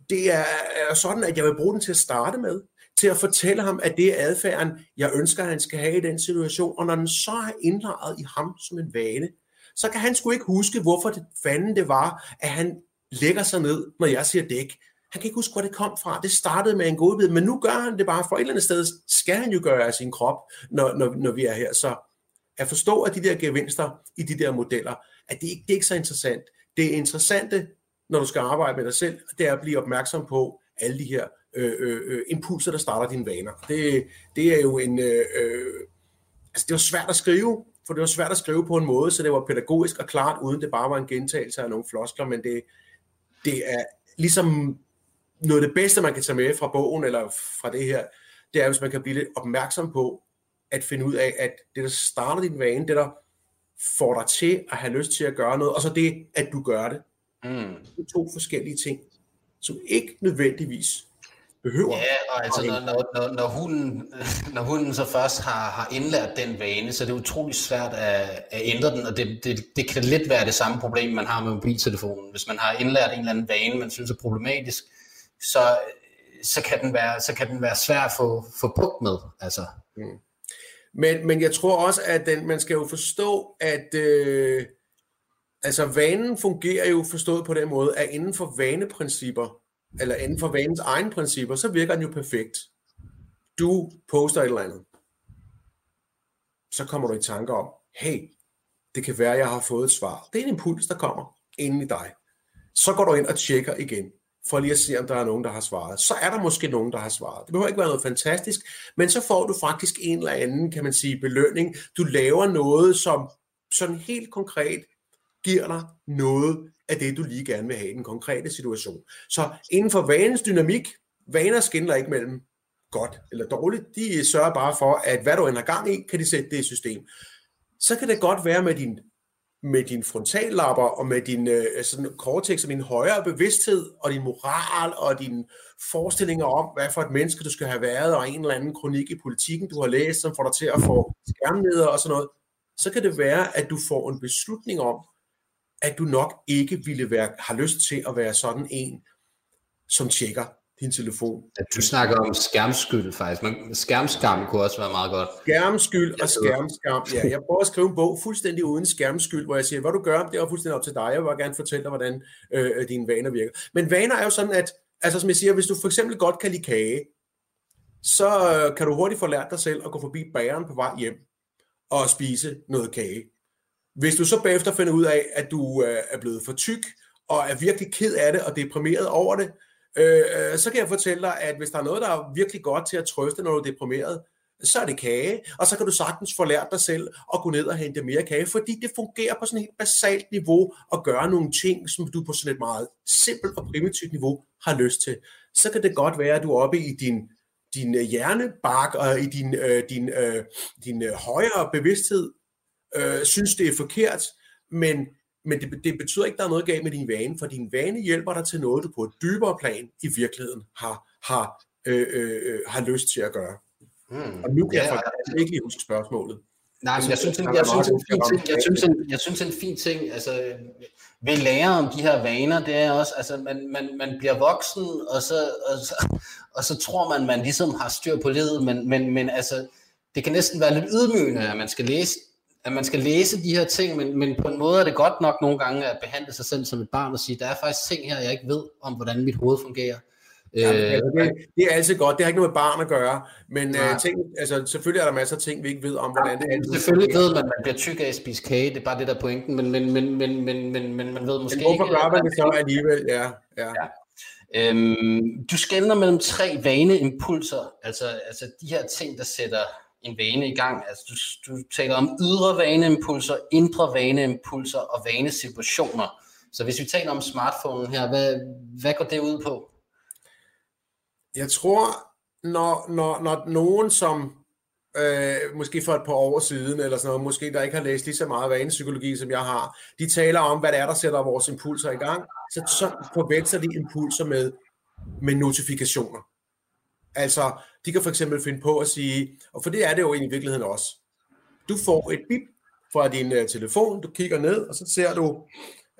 Det er sådan, at jeg vil bruge den til at starte med, til at fortælle ham, at det er adfærden, jeg ønsker, at han skal have i den situation. Og når den så er indlejret i ham som en vane, så kan han sgu ikke huske, hvorfor det fanden det var, at han lægger sig ned, når jeg siger dæk. Han kan ikke huske, hvor det kom fra. Det startede med en godbid, men nu gør han det bare for et eller andet sted. Skal han jo gøre af sin krop, når, når, når vi er her. Så at forstå, at de der gevinster i de der modeller, at det ikke det er ikke så interessant. Det er interessante, når du skal arbejde med dig selv, det er at blive opmærksom på alle de her øh, øh, øh impulser, der starter dine vaner. Det, det er jo en... Øh, øh, altså det var svært at skrive, for det var svært at skrive på en måde, så det var pædagogisk og klart, uden det bare var en gentagelse af nogle floskler, men det, det er ligesom noget af det bedste, man kan tage med fra bogen, eller fra det her, det er, hvis man kan blive lidt opmærksom på, at finde ud af, at det, der starter din vane, det, der får dig til at have lyst til at gøre noget, og så det, at du gør det. Mm. Det er to forskellige ting, som ikke nødvendigvis behøver. Ja, og altså når, når, når, når, hunden, når hunden så først har, har indlært den vane, så er det utrolig svært at, at ændre den, og det, det, det kan lidt være det samme problem, man har med mobiltelefonen. Hvis man har indlært en eller anden vane, man synes er problematisk, så, så, kan, den være, så kan den være svær at få, få pugt med. Altså. Mm. Men, men jeg tror også, at den, man skal jo forstå, at øh, altså vanen fungerer jo forstået på den måde, at inden for vaneprincipper, eller inden for vanens egen principper, så virker den jo perfekt. Du poster et eller andet. Så kommer du i tanke om, hey, det kan være, at jeg har fået et svar. Det er en impuls, der kommer ind i dig. Så går du ind og tjekker igen for lige at se, om der er nogen, der har svaret. Så er der måske nogen, der har svaret. Det behøver ikke være noget fantastisk, men så får du faktisk en eller anden, kan man sige, belønning. Du laver noget, som sådan helt konkret giver dig noget af det, du lige gerne vil have i den konkrete situation. Så inden for vanens dynamik, vaner skinner ikke mellem godt eller dårligt. De sørger bare for, at hvad du end har gang i, kan de sætte det i system. Så kan det godt være med din med din frontallapper og med din øh, sådan cortex og din højere bevidsthed og din moral og dine forestillinger om, hvad for et menneske du skal have været, og en eller anden kronik i politikken, du har læst, som får dig til at få skærmleder og sådan noget, så kan det være, at du får en beslutning om, at du nok ikke ville være, har lyst til at være sådan en, som tjekker din telefon. Du snakker om skærmskyld faktisk, men skærmskam kunne også være meget godt. Skærmskyld og skærmskam, ja. Jeg prøver at skrive en bog fuldstændig uden skærmskyld, hvor jeg siger, hvad du gør, det er fuldstændig op til dig. Jeg vil bare gerne fortælle dig, hvordan øh, dine vaner virker. Men vaner er jo sådan, at, altså som jeg siger, hvis du for eksempel godt kan lide kage, så øh, kan du hurtigt få lært dig selv at gå forbi bageren på vej hjem og spise noget kage. Hvis du så bagefter finder ud af, at du øh, er blevet for tyk, og er virkelig ked af det og deprimeret over det, Øh, øh, så kan jeg fortælle dig, at hvis der er noget, der er virkelig godt til at trøste, når du er deprimeret, så er det kage, og så kan du sagtens få lært dig selv at gå ned og hente mere kage, fordi det fungerer på sådan et helt basalt niveau at gøre nogle ting, som du på sådan et meget simpelt og primitivt niveau har lyst til. Så kan det godt være, at du er oppe i din din øh, hjernebark og i din, øh, din, øh, din øh, højere bevidsthed øh, synes, det er forkert, men, men det, det betyder ikke, at der er noget galt med din vane, for din vane hjælper dig til noget, du på et dybere plan i virkeligheden har, har, øh, øh, har lyst til at gøre. Hmm. Og nu kan ja, jeg faktisk ikke lige huske spørgsmålet. Nej, men jeg synes, en, jeg, synes, en fin ting, jeg, synes, en, jeg synes en fin ting, altså ved lære om de her vaner, det er også, altså man, man, man bliver voksen, og så, og, så, og så tror man, man ligesom har styr på livet, men, men, men altså, det kan næsten være lidt ydmygende, at man skal læse at man skal læse de her ting, men, men på en måde er det godt nok nogle gange at behandle sig selv som et barn og sige, der er faktisk ting her, jeg ikke ved om, hvordan mit hoved fungerer. Ja, øh, altså det, det er altid godt. Det har ikke noget med barn at gøre, men uh, ting, altså, selvfølgelig er der masser af ting, vi ikke ved om, hvordan det er. Selvfølgelig ved man, at man bliver tyk af at spise kage, det er bare det, der er pointen, men, men, men, men, men, men, men man ved måske men hvorfor ikke... hvorfor gør man det så alligevel? Ja, ja. ja. Øhm, du skældner mellem tre vaneimpulser, altså, altså de her ting, der sætter en vane i gang. Altså, du, du taler om ydre vaneimpulser, indre vaneimpulser og vanesituationer. Så hvis vi taler om smartphonen her, hvad, hvad går det ud på? Jeg tror, når, når, når nogen som øh, måske for et par år siden, eller sådan noget, måske der ikke har læst lige så meget vanepsykologi, som jeg har, de taler om, hvad det er, der sætter vores impulser i gang, så, så forveksler de impulser med, med notifikationer. Altså, de kan for eksempel finde på at sige, og for det er det jo i virkeligheden også, du får et bip fra din uh, telefon, du kigger ned, og så ser du,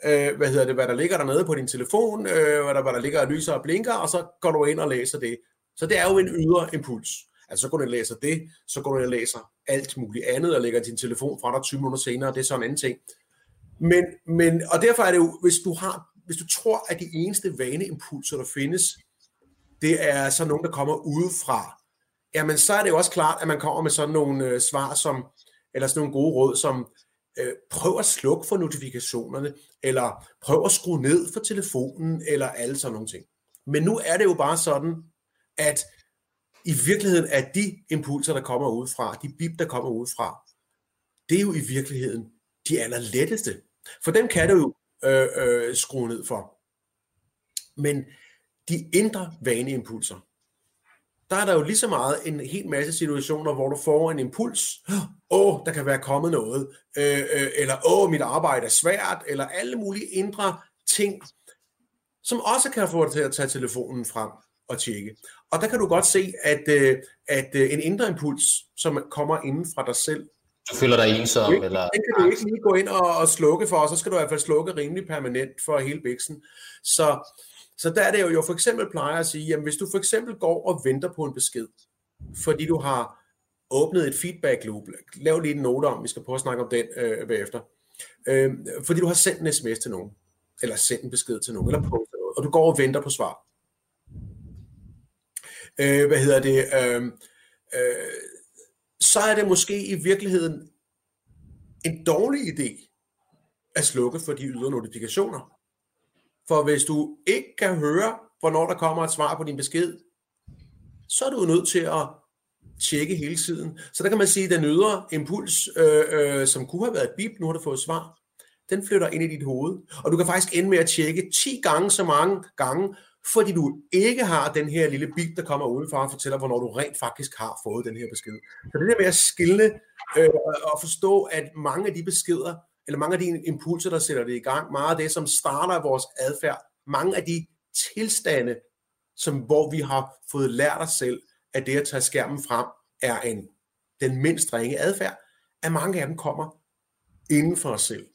uh, hvad hedder det, hvad der ligger dernede på din telefon, uh, hvad, der, hvad der ligger og lyser og blinker, og så går du ind og læser det. Så det er jo en ydre impuls. Altså så går du ind og læser det, så går du ind og læser alt muligt andet, og lægger din telefon fra dig 20 minutter senere, det er sådan en anden ting. Men, men, og derfor er det jo, hvis du, har, hvis du tror, at de eneste vaneimpulser, der findes, det er så nogen, der kommer udefra, jamen så er det jo også klart, at man kommer med sådan nogle øh, svar, som, eller sådan nogle gode råd, som øh, prøv at slukke for notifikationerne, eller prøv at skrue ned for telefonen, eller alle sådan nogle ting. Men nu er det jo bare sådan, at i virkeligheden er de impulser, der kommer udefra, de bip, der kommer udefra, det er jo i virkeligheden de allerletteste. For dem kan du jo øh, øh, skrue ned for. Men de indre vaneimpulser, der er der jo lige så meget en helt masse situationer, hvor du får en impuls, åh, der kan være kommet noget, øh, øh, eller åh, mit arbejde er svært, eller alle mulige indre ting, som også kan få dig til at tage telefonen frem og tjekke. Og der kan du godt se, at, øh, at øh, en indre impuls, som kommer inden fra dig selv, du føler dig ensom? Eller? Den kan du ikke lige gå ind og, og slukke for, og så skal du i hvert fald slukke rimelig permanent for hele bæksen. Så, så der er det jo, jo for eksempel plejer at sige, jamen hvis du for eksempel går og venter på en besked, fordi du har åbnet et feedback loop, lav lige en note om, vi skal prøve at snakke om den øh, bagefter, øh, fordi du har sendt en sms til nogen, eller sendt en besked til nogen, eller postet noget, og du går og venter på svar. Øh, hvad hedder det? Øh, øh, så er det måske i virkeligheden en dårlig idé at slukke for de ydre notifikationer. For hvis du ikke kan høre, hvornår der kommer et svar på din besked, så er du nødt til at tjekke hele tiden. Så der kan man sige, at den ydre impuls, øh, øh, som kunne have været et bip, nu har du fået svar, den flytter ind i dit hoved. Og du kan faktisk ende med at tjekke 10 gange så mange gange, fordi du ikke har den her lille bip, der kommer udefra og fortæller, hvornår du rent faktisk har fået den her besked. Så det der med at skille øh, og forstå, at mange af de beskeder, eller mange af de impulser, der sætter det i gang, meget af det, som starter vores adfærd, mange af de tilstande, som, hvor vi har fået lært os selv, at det at tage skærmen frem er en, den mindst ringe adfærd, at mange af dem kommer inden for os selv.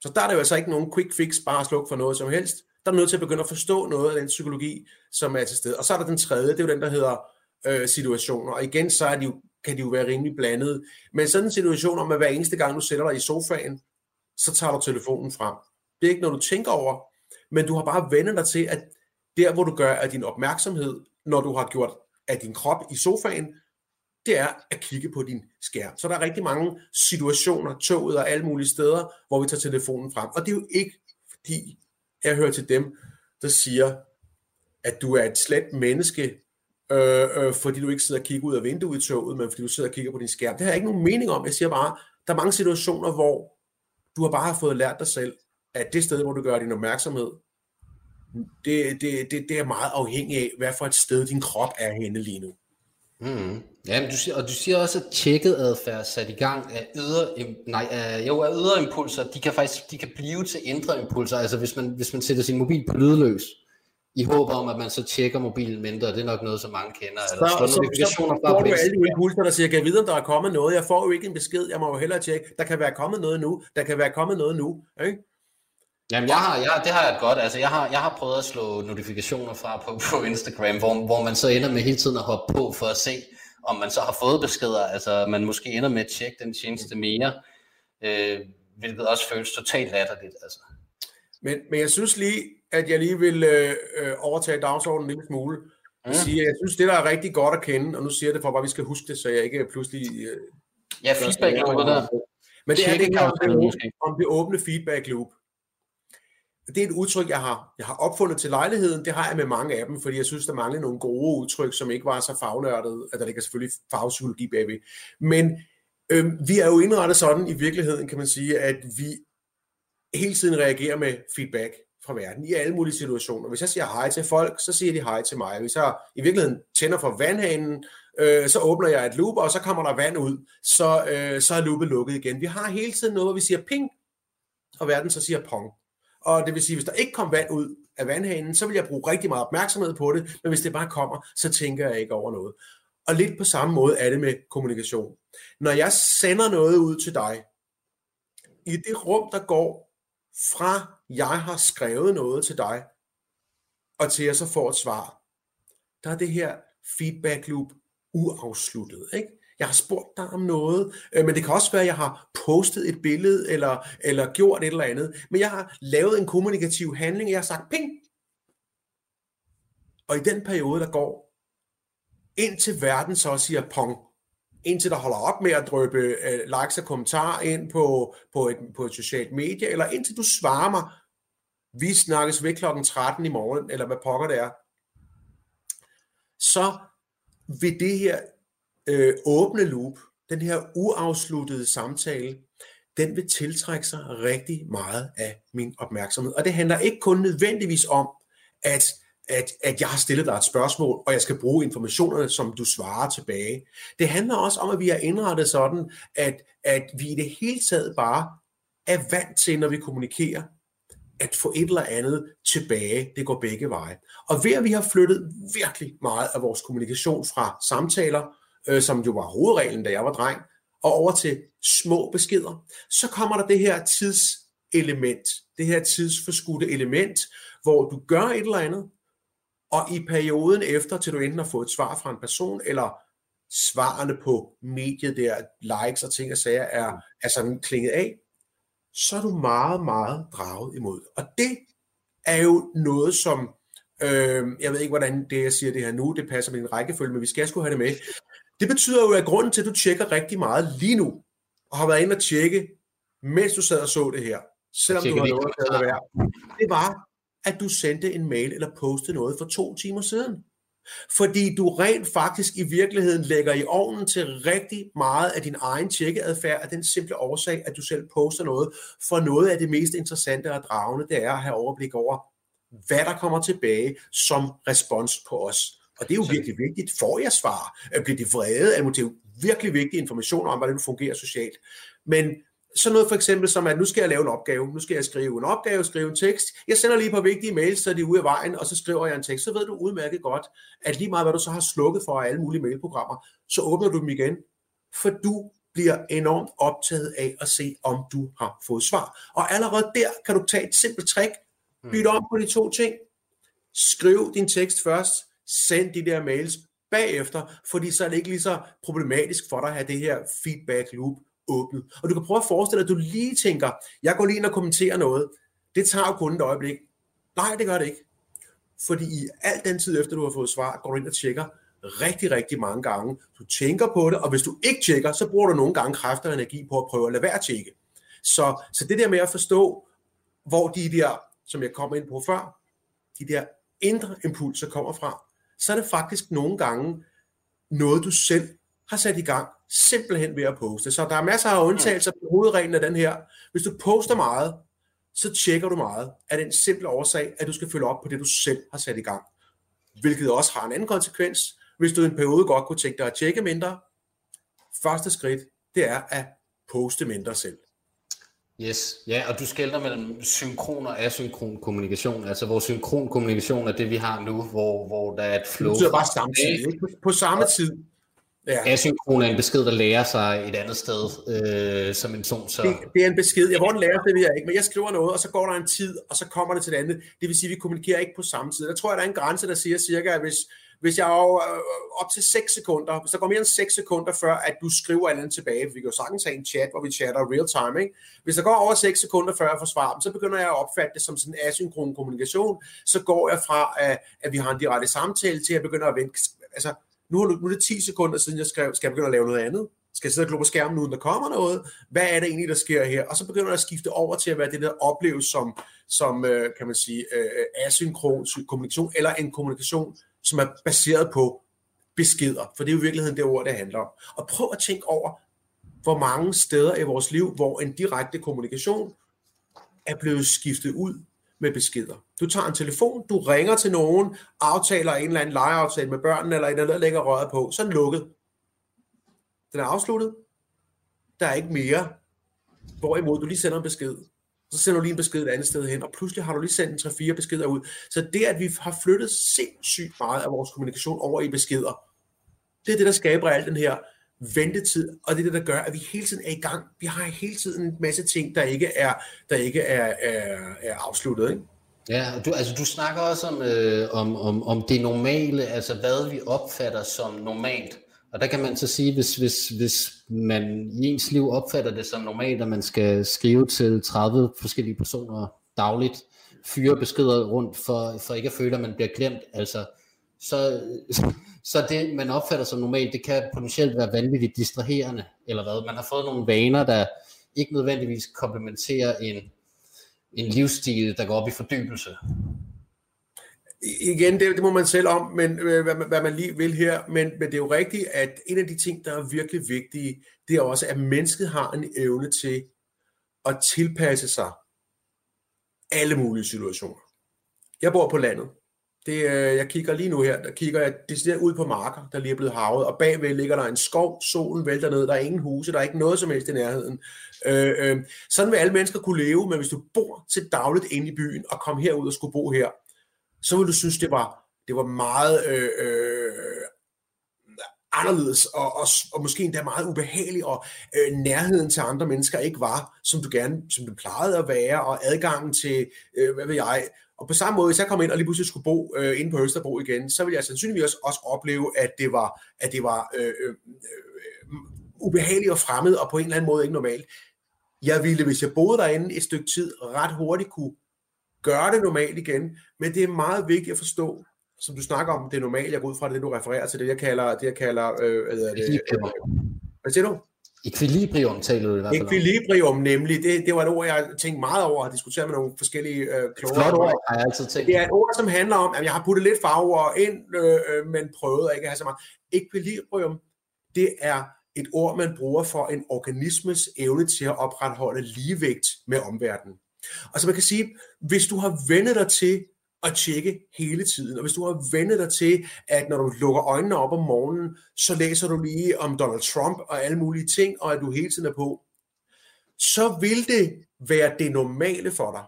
Så der er der jo altså ikke nogen quick fix, bare at slukke for noget som helst. Der er nødt til at begynde at forstå noget af den psykologi, som er til stede. Og så er der den tredje, det er jo den, der hedder øh, situationer. Og igen, så er de jo, kan de jo være rimelig blandede. Men sådan en situation om, at hver eneste gang, du sætter dig i sofaen, så tager du telefonen frem. Det er ikke noget, du tænker over, men du har bare vendt dig til, at der, hvor du gør af din opmærksomhed, når du har gjort af din krop i sofaen, det er at kigge på din skærm. Så der er rigtig mange situationer, toget og alle mulige steder, hvor vi tager telefonen frem. Og det er jo ikke, fordi jeg hører til dem, der siger, at du er et slet menneske, øh, øh, fordi du ikke sidder og kigger ud af vinduet i toget, men fordi du sidder og kigger på din skærm. Det har jeg ikke nogen mening om. Jeg siger bare, der er mange situationer, hvor du har bare fået lært dig selv, at det sted, hvor du gør din opmærksomhed, det, det, det, det er meget afhængigt af, hvad for et sted din krop er henne lige nu. Mm. Ja, men du siger, og du siger også, at tjekket adfærd sat i gang af ydre, nej, af, jo, af ydre impulser, de kan faktisk de kan blive til indre impulser. Altså hvis man, hvis man sætter sin mobil på lydløs, i håb om, at man så tjekker mobilen mindre, det er nok noget, som mange kender. Eller så, så, notifikationer så, så får du alle de impulser, der siger, jeg vide, om der er kommet noget. Jeg får jo ikke en besked, jeg må jo hellere tjekke. Der kan være kommet noget nu. Der kan være kommet noget nu. Ikke? Jamen, jeg har, jeg, det har jeg godt. Altså, jeg har, jeg har prøvet at slå notifikationer fra på, på Instagram, hvor, hvor man så ender med hele tiden at hoppe på for at se, om man så har fået beskeder. Altså, man måske ender med at tjekke den tjeneste mere, øh, hvilket også føles totalt latterligt. Altså. Men, men jeg synes lige, at jeg lige vil øh, øh overtage dagsordenen en lille smule. Mm. Sige, jeg synes, det der er rigtig godt at kende, og nu siger jeg det for, at vi skal huske det, så jeg ikke pludselig... Øh, ja, feedback loop der. Men det er det her om om det åbne feedback loop. Det er et udtryk, jeg har, jeg har opfundet til lejligheden. Det har jeg med mange af dem, fordi jeg synes, der mangler nogle gode udtryk, som ikke var så fagnørdet. At der ligger selvfølgelig fagpsykologi bagved. Men øh, vi er jo indrettet sådan i virkeligheden, kan man sige, at vi hele tiden reagerer med feedback fra verden i alle mulige situationer. Hvis jeg siger hej til folk, så siger de hej til mig. Hvis jeg i virkeligheden tænder for vandhanen, øh, så åbner jeg et loop, og så kommer der vand ud, så, øh, så er loopet lukket igen. Vi har hele tiden noget, hvor vi siger ping, og verden så siger pong. Og det vil sige, hvis der ikke kom vand ud af vandhanen, så vil jeg bruge rigtig meget opmærksomhed på det, men hvis det bare kommer, så tænker jeg ikke over noget. Og lidt på samme måde er det med kommunikation. Når jeg sender noget ud til dig, i det rum, der går fra jeg har skrevet noget til dig, og til jeg så får et svar, der er det her feedback loop uafsluttet. Ikke? Jeg har spurgt dig om noget, øh, men det kan også være, at jeg har postet et billede, eller, eller gjort et eller andet, men jeg har lavet en kommunikativ handling, og jeg har sagt ping. Og i den periode, der går, indtil verden så siger pong, indtil der holder op med at drøbe øh, likes og kommentarer ind på, på, et, på et socialt medie, eller indtil du svarer mig, vi snakkes ved klokken 13 i morgen, eller hvad pokker det er, så vil det her øh, åbne loop, den her uafsluttede samtale, den vil tiltrække sig rigtig meget af min opmærksomhed. Og det handler ikke kun nødvendigvis om, at at, at jeg har stillet dig et spørgsmål, og jeg skal bruge informationerne, som du svarer tilbage. Det handler også om, at vi har indrettet sådan, at, at vi i det hele taget bare er vant til, når vi kommunikerer, at få et eller andet tilbage. Det går begge veje. Og ved at vi har flyttet virkelig meget af vores kommunikation fra samtaler, øh, som jo var hovedreglen, da jeg var dreng, og over til små beskeder, så kommer der det her tidselement, det her tidsforskudte element, hvor du gør et eller andet, og i perioden efter, til du enten har fået et svar fra en person, eller svarene på mediet der, likes og ting og sager, er, er sådan klinget af, så er du meget, meget draget imod. Og det er jo noget, som, øh, jeg ved ikke, hvordan det, jeg siger det her nu, det passer med en rækkefølge, men vi skal sgu have det med. Det betyder jo, at grunden til, at du tjekker rigtig meget lige nu, og har været inde og tjekke, mens du sad og så det her, selvom du har noget at være, det var, at du sendte en mail eller postede noget for to timer siden. Fordi du rent faktisk i virkeligheden lægger i ovnen til rigtig meget af din egen tjekkeadfærd af den simple årsag, at du selv poster noget. For noget af det mest interessante og dragende, det er at have overblik over, hvad der kommer tilbage som respons på os. Og det er jo virkelig vigtigt. Får jeg svar? Bliver de vrede? Er det jo virkelig vigtig information om, hvordan du fungerer socialt. Men så noget for eksempel som, at nu skal jeg lave en opgave, nu skal jeg skrive en opgave, skrive en tekst. Jeg sender lige par vigtige mails, så de er ude af vejen, og så skriver jeg en tekst. Så ved du udmærket godt, at lige meget hvad du så har slukket for alle mulige mailprogrammer, så åbner du dem igen, for du bliver enormt optaget af at se, om du har fået svar. Og allerede der kan du tage et simpelt trick, bytte om på de to ting, skriv din tekst først, send de der mails bagefter, fordi så er det ikke lige så problematisk for dig at have det her feedback loop åbnet. Og du kan prøve at forestille dig, at du lige tænker, jeg går lige ind og kommenterer noget. Det tager jo kun et øjeblik. Nej, det gør det ikke. Fordi i al den tid efter du har fået svar, går du ind og tjekker rigtig, rigtig mange gange. Du tænker på det, og hvis du ikke tjekker, så bruger du nogle gange kræfter og energi på at prøve at lade være at tjekke. Så, så det der med at forstå, hvor de der, som jeg kom ind på før, de der indre impulser kommer fra, så er det faktisk nogle gange noget, du selv har sat i gang, simpelthen ved at poste. Så der er masser af undtagelser på hovedreglen af den her. Hvis du poster meget, så tjekker du meget af den simple årsag, at du skal følge op på det, du selv har sat i gang. Hvilket også har en anden konsekvens. hvis du i en periode godt kunne tænke dig at tjekke mindre, første skridt, det er at poste mindre selv. Yes, ja, og du skælder mellem synkron og asynkron kommunikation. Altså, hvor synkron kommunikation er det, vi har nu, hvor, hvor der er et flow. Det er bare samtidig, ikke? På, på samme tid. Ja. Asynkron er en besked, der lærer sig et andet sted, øh, som en sådan. Så... Det, det, er en besked. Jeg hvor den lærer det, ved jeg ikke, men jeg skriver noget, og så går der en tid, og så kommer det til det andet. Det vil sige, at vi kommunikerer ikke på samme tid. Der tror jeg, der er en grænse, der siger cirka, at hvis, hvis jeg er øh, op til 6 sekunder, hvis der går mere end 6 sekunder før, at du skriver et eller andet tilbage, vi kan jo sagtens have en chat, hvor vi chatter real time, ikke? Hvis der går over 6 sekunder før jeg får svar, så begynder jeg at opfatte det som sådan en asynkron kommunikation, så går jeg fra, at, at vi har en direkte samtale, til at jeg begynder at vente, altså, nu har det, nu er det 10 sekunder siden, jeg skrev, skal jeg begynde at lave noget andet? Skal jeg sidde og glo på skærmen, uden der kommer noget? Hvad er det egentlig, der sker her? Og så begynder jeg at skifte over til at være det, der opleves som, som øh, kan man sige, øh, asynkron kommunikation, eller en kommunikation, som er baseret på beskeder, for det er jo i virkeligheden det ord, det handler om. Og prøv at tænke over, hvor mange steder i vores liv, hvor en direkte kommunikation er blevet skiftet ud med beskeder. Du tager en telefon, du ringer til nogen, aftaler en eller anden legeaftale med børnene, eller en eller anden lægger røret på, så er den lukket. Den er afsluttet. Der er ikke mere. Hvorimod du lige sender en besked så sender du lige en besked et andet sted hen, og pludselig har du lige sendt en 3-4 beskeder ud. Så det, at vi har flyttet sindssygt meget af vores kommunikation over i beskeder, det er det, der skaber al den her ventetid, og det er det, der gør, at vi hele tiden er i gang. Vi har hele tiden en masse ting, der ikke er, der ikke er, er, er afsluttet. Ikke? Ja, du, altså du snakker også om, øh, om, om, om det normale, altså hvad vi opfatter som normalt. Og der kan man så sige, hvis, hvis, hvis man i ens liv opfatter det som normalt, at man skal skrive til 30 forskellige personer dagligt, fyre beskeder rundt for, for ikke at føle, at man bliver glemt, altså, så, så det, man opfatter som normalt, det kan potentielt være vanvittigt distraherende, eller hvad. Man har fået nogle vaner, der ikke nødvendigvis komplementerer en, en livsstil, der går op i fordybelse igen, det, det må man selv om, men øh, hvad, hvad man lige vil her, men, men det er jo rigtigt, at en af de ting, der er virkelig vigtige, det er også, at mennesket har en evne til at tilpasse sig alle mulige situationer. Jeg bor på landet. Det, øh, jeg kigger lige nu her, der kigger jeg decideret ud på marker, der lige er blevet havet, og bagved ligger der en skov, solen vælter ned, der er ingen huse, der er ikke noget som helst i nærheden. Øh, øh, sådan vil alle mennesker kunne leve, men hvis du bor til dagligt inde i byen, og kommer herud og skulle bo her, så vil du synes, det var, det var meget øh, øh, anderledes, og, og, og måske endda meget ubehagelig, og øh, nærheden til andre mennesker ikke var, som du gerne, som du plejede at være, og adgangen til, øh, hvad ved jeg, og på samme måde, hvis jeg kom ind og lige pludselig skulle bo øh, inde på Østerbro igen, så ville jeg sandsynligvis også, også opleve, at det var, at det var øh, øh, øh, ubehageligt og fremmed, og på en eller anden måde ikke normalt. Jeg ville, hvis jeg boede derinde et stykke tid, ret hurtigt kunne gøre det normalt igen, men det er meget vigtigt at forstå, som du snakker om, det er normalt, jeg går ud fra det, du refererer til, det jeg kalder, det jeg kalder, øh, hvad det, øh, hvad siger du? Equilibrium taler du i hvert fald Equilibrium nemlig, det, det var et ord, jeg har tænkt meget over at diskutere med nogle forskellige øh, kloge. Flot ord, har jeg altid tænkt. Det er et ord, som handler om, at jeg har puttet lidt farver ind, øh, øh, men prøvet at ikke have så meget. Equilibrium, det er et ord, man bruger for en organismes evne til at opretholde ligevægt med omverdenen. Altså man kan sige, hvis du har vendet dig til at tjekke hele tiden, og hvis du har vendet dig til, at når du lukker øjnene op om morgenen, så læser du lige om Donald Trump og alle mulige ting, og at du hele tiden er på, så vil det være det normale for dig.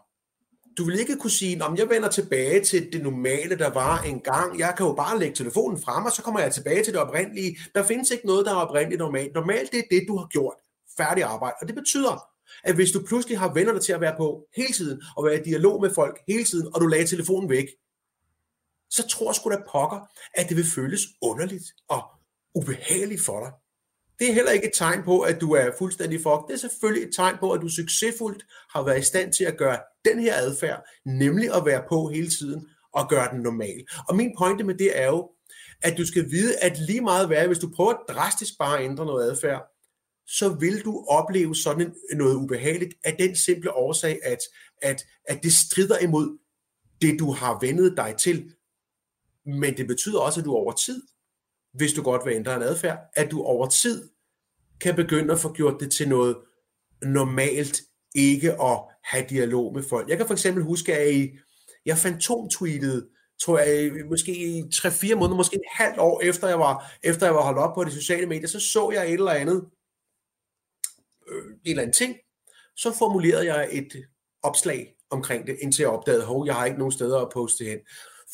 Du vil ikke kunne sige, om jeg vender tilbage til det normale, der var engang. Jeg kan jo bare lægge telefonen frem, og så kommer jeg tilbage til det oprindelige. Der findes ikke noget, der er oprindeligt normalt. Normalt det er det, du har gjort. Færdig arbejde. Og det betyder, at hvis du pludselig har venner til at være på hele tiden, og være i dialog med folk hele tiden, og du lagde telefonen væk, så tror sgu da pokker, at det vil føles underligt og ubehageligt for dig. Det er heller ikke et tegn på, at du er fuldstændig fucked. Det er selvfølgelig et tegn på, at du succesfuldt har været i stand til at gøre den her adfærd, nemlig at være på hele tiden og gøre den normal. Og min pointe med det er jo, at du skal vide, at lige meget hvad, hvis du prøver drastisk bare at ændre noget adfærd, så vil du opleve sådan noget ubehageligt af den simple årsag, at, at, at det strider imod det, du har vendet dig til. Men det betyder også, at du over tid, hvis du godt vil ændre en adfærd, at du over tid kan begynde at få gjort det til noget normalt, ikke at have dialog med folk. Jeg kan for eksempel huske, at jeg fantomtweetede tror jeg, måske i 3-4 måneder, måske et halvt år efter jeg var, efter jeg var holdt op på de sociale medier, så så jeg et eller andet, eller anden ting, så formulerede jeg et opslag omkring det, indtil jeg opdagede, at jeg har ikke nogen steder at poste hen.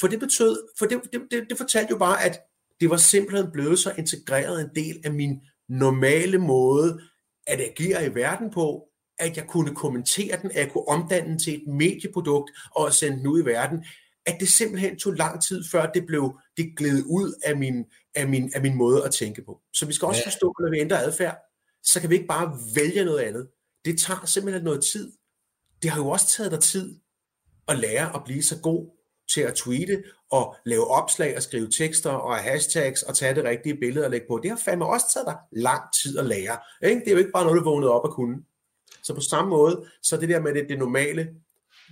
For det betød, for det, det, det, det fortalte jo bare, at det var simpelthen blevet så integreret en del af min normale måde at agere i verden på, at jeg kunne kommentere den, at jeg kunne omdanne den til et medieprodukt og sende den ud i verden, at det simpelthen tog lang tid, før det blev det gled ud af min, af, min, af min måde at tænke på. Så vi skal også ja. forstå, når vi ændrer adfærd, så kan vi ikke bare vælge noget andet. Det tager simpelthen noget tid. Det har jo også taget dig tid at lære at blive så god til at tweete og lave opslag og skrive tekster og hashtags og tage det rigtige billede og lægge på. Det har fandme også taget dig lang tid at lære. Ikke? Det er jo ikke bare noget, du vågnede op og kunne. Så på samme måde, så det der med det, det normale,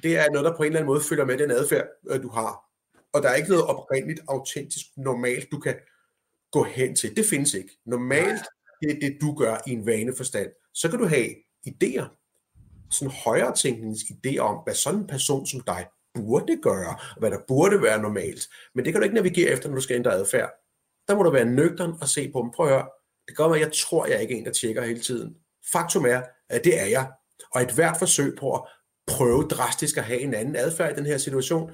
det er noget, der på en eller anden måde følger med den adfærd, øh, du har. Og der er ikke noget oprindeligt, autentisk, normalt, du kan gå hen til. Det findes ikke. Normalt, det er det, du gør i en vaneforstand. Så kan du have idéer, sådan højere tænkningens idéer om, hvad sådan en person som dig burde gøre, og hvad der burde være normalt. Men det kan du ikke navigere efter, når du skal ændre adfærd. Der må du være nøgtern og se på dem. Prøv at høre. Det gør mig, at jeg tror, jeg er ikke en, der tjekker hele tiden. Faktum er, at det er jeg. Og et hvert forsøg på at prøve drastisk at have en anden adfærd i den her situation,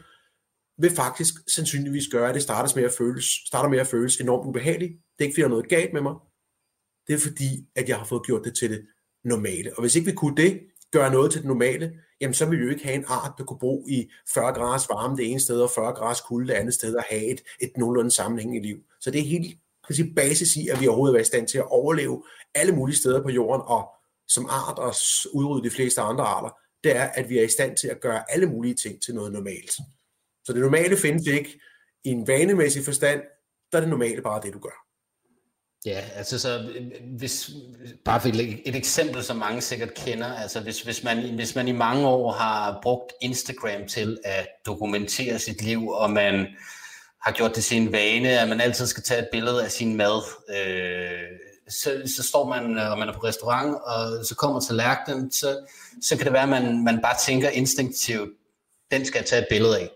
vil faktisk sandsynligvis gøre, at det starter med at føles, starter med at føles enormt ubehageligt. Det er ikke, fordi der er noget galt med mig. Det er fordi, at jeg har fået gjort det til det normale. Og hvis ikke vi kunne det, gøre noget til det normale, jamen så vil vi jo ikke have en art, der kunne bo i 40 graders varme det ene sted, og 40 graders kulde det andet sted, og have et, et nogenlunde sammenhængende liv. Så det er helt kan sige, basis i, at vi overhovedet er i stand til at overleve alle mulige steder på jorden, og som art og udrydde de fleste andre arter, det er, at vi er i stand til at gøre alle mulige ting til noget normalt. Så det normale findes ikke i en vanemæssig forstand, der er det normale bare det, du gør. Ja, altså så øh, hvis, bare for et eksempel, som mange sikkert kender, altså hvis, hvis, man, hvis man i mange år har brugt Instagram til at dokumentere sit liv, og man har gjort det til en vane, at man altid skal tage et billede af sin mad, øh, så, så står man, øh, og man er på restaurant, og så kommer til lærken, så, så kan det være, at man, man bare tænker instinktivt, den skal jeg tage et billede af.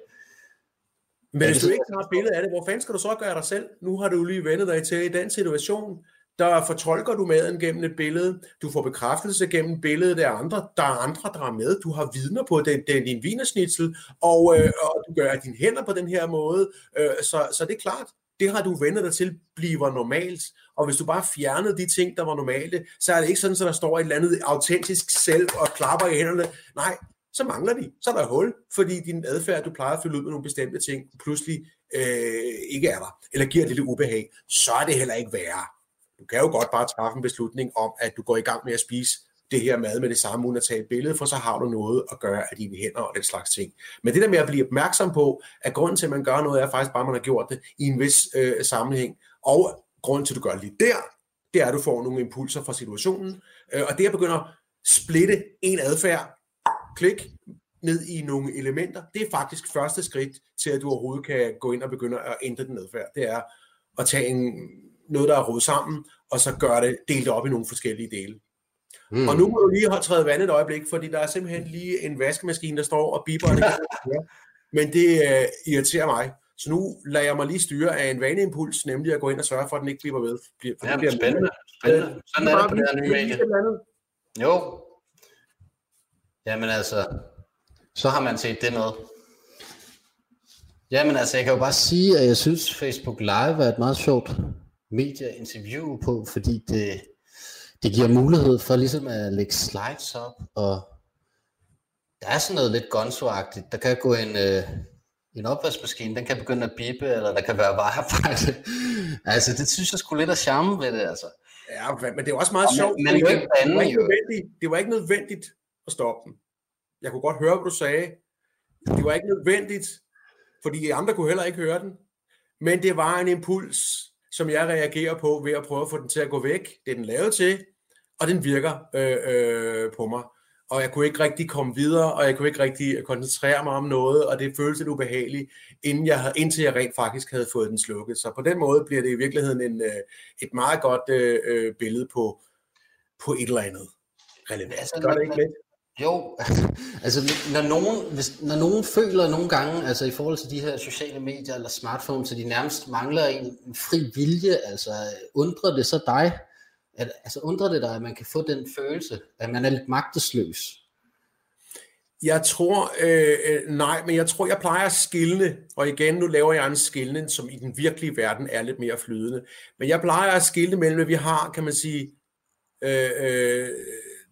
Men hvis du ikke har et billede af det, hvor fanden skal du så gøre dig selv? Nu har du lige vendet dig til i den situation. Der fortolker du maden gennem et billede. Du får bekræftelse gennem billedet af andre. Der er andre, der er med. Du har vidner på den, den din vinersnitsel, og, øh, og du gør dine hænder på den her måde. Øh, så, så det er klart, det har du vendt dig til bliver normalt. Og hvis du bare fjernede de ting, der var normale, så er det ikke sådan, at der står et eller andet autentisk selv og klapper i hænderne. Nej, så mangler de. Så er der hul, fordi din adfærd, du plejer at fylde ud med nogle bestemte ting, pludselig øh, ikke er der, eller giver et lille ubehag, så er det heller ikke værre. Du kan jo godt bare træffe en beslutning om, at du går i gang med at spise det her mad med det samme, uden at tage et billede, for så har du noget at gøre af dine hænder og den slags ting. Men det der med at blive opmærksom på, at grunden til, at man gør noget, er faktisk bare, at man har gjort det i en vis øh, sammenhæng, og grunden til, at du gør det lige der, det er, at du får nogle impulser fra situationen, øh, og det at begynde at splitte en adfærd klik ned i nogle elementer, det er faktisk første skridt til, at du overhovedet kan gå ind og begynde at ændre den adfærd. Det er at tage en, noget, der er rodet sammen, og så gøre det delt op i nogle forskellige dele. Mm. Og nu må du lige have træet vand et øjeblik, fordi der er simpelthen lige en vaskemaskine, der står og biber. Men det uh, irriterer mig. Så nu lader jeg mig lige styre af en vaneimpuls, nemlig at gå ind og sørge for, at den ikke bliver ved. For ja, det bliver spændende. spændende. Sådan er det på det her nye medie. Jo, Jamen altså, så har man set det med. Jamen altså, jeg kan jo bare sige, at jeg synes, Facebook Live er et meget sjovt medieinterview på, fordi det, det giver mulighed for ligesom at lægge slides op, og der er sådan noget lidt gonzo -agtigt. Der kan gå en, øh, en opvaskemaskine, den kan begynde at bippe, eller der kan være vejarbejde. altså, det synes jeg skulle lidt af charme ved det, altså. Ja, men det er også meget sjovt. Men, men det, ikke bande, det, var ikke nødvendigt, det var ikke nødvendigt at stoppe den. Jeg kunne godt høre, hvad du sagde. Det var ikke nødvendigt, fordi andre kunne heller ikke høre den. Men det var en impuls, som jeg reagerer på ved at prøve at få den til at gå væk. Det er den lavet til, og den virker øh, øh, på mig. Og jeg kunne ikke rigtig komme videre, og jeg kunne ikke rigtig koncentrere mig om noget, og det føltes lidt ubehageligt, inden jeg, indtil jeg rent faktisk havde fået den slukket. Så på den måde bliver det i virkeligheden en, øh, et meget godt øh, øh, billede på, på et eller andet relevant. Altså, Gør det ikke lidt? Jo, altså når nogen, hvis, når nogen føler nogle gange, altså i forhold til de her sociale medier eller smartphones, så de nærmest mangler en, en fri vilje, altså undrer det så dig, at, altså undrer det dig, at man kan få den følelse, at man er lidt magtesløs? Jeg tror, øh, øh nej, men jeg tror, jeg plejer at skille, og igen, nu laver jeg en skillen, som i den virkelige verden er lidt mere flydende, men jeg plejer at skille mellem, at vi har, kan man sige, øh, øh,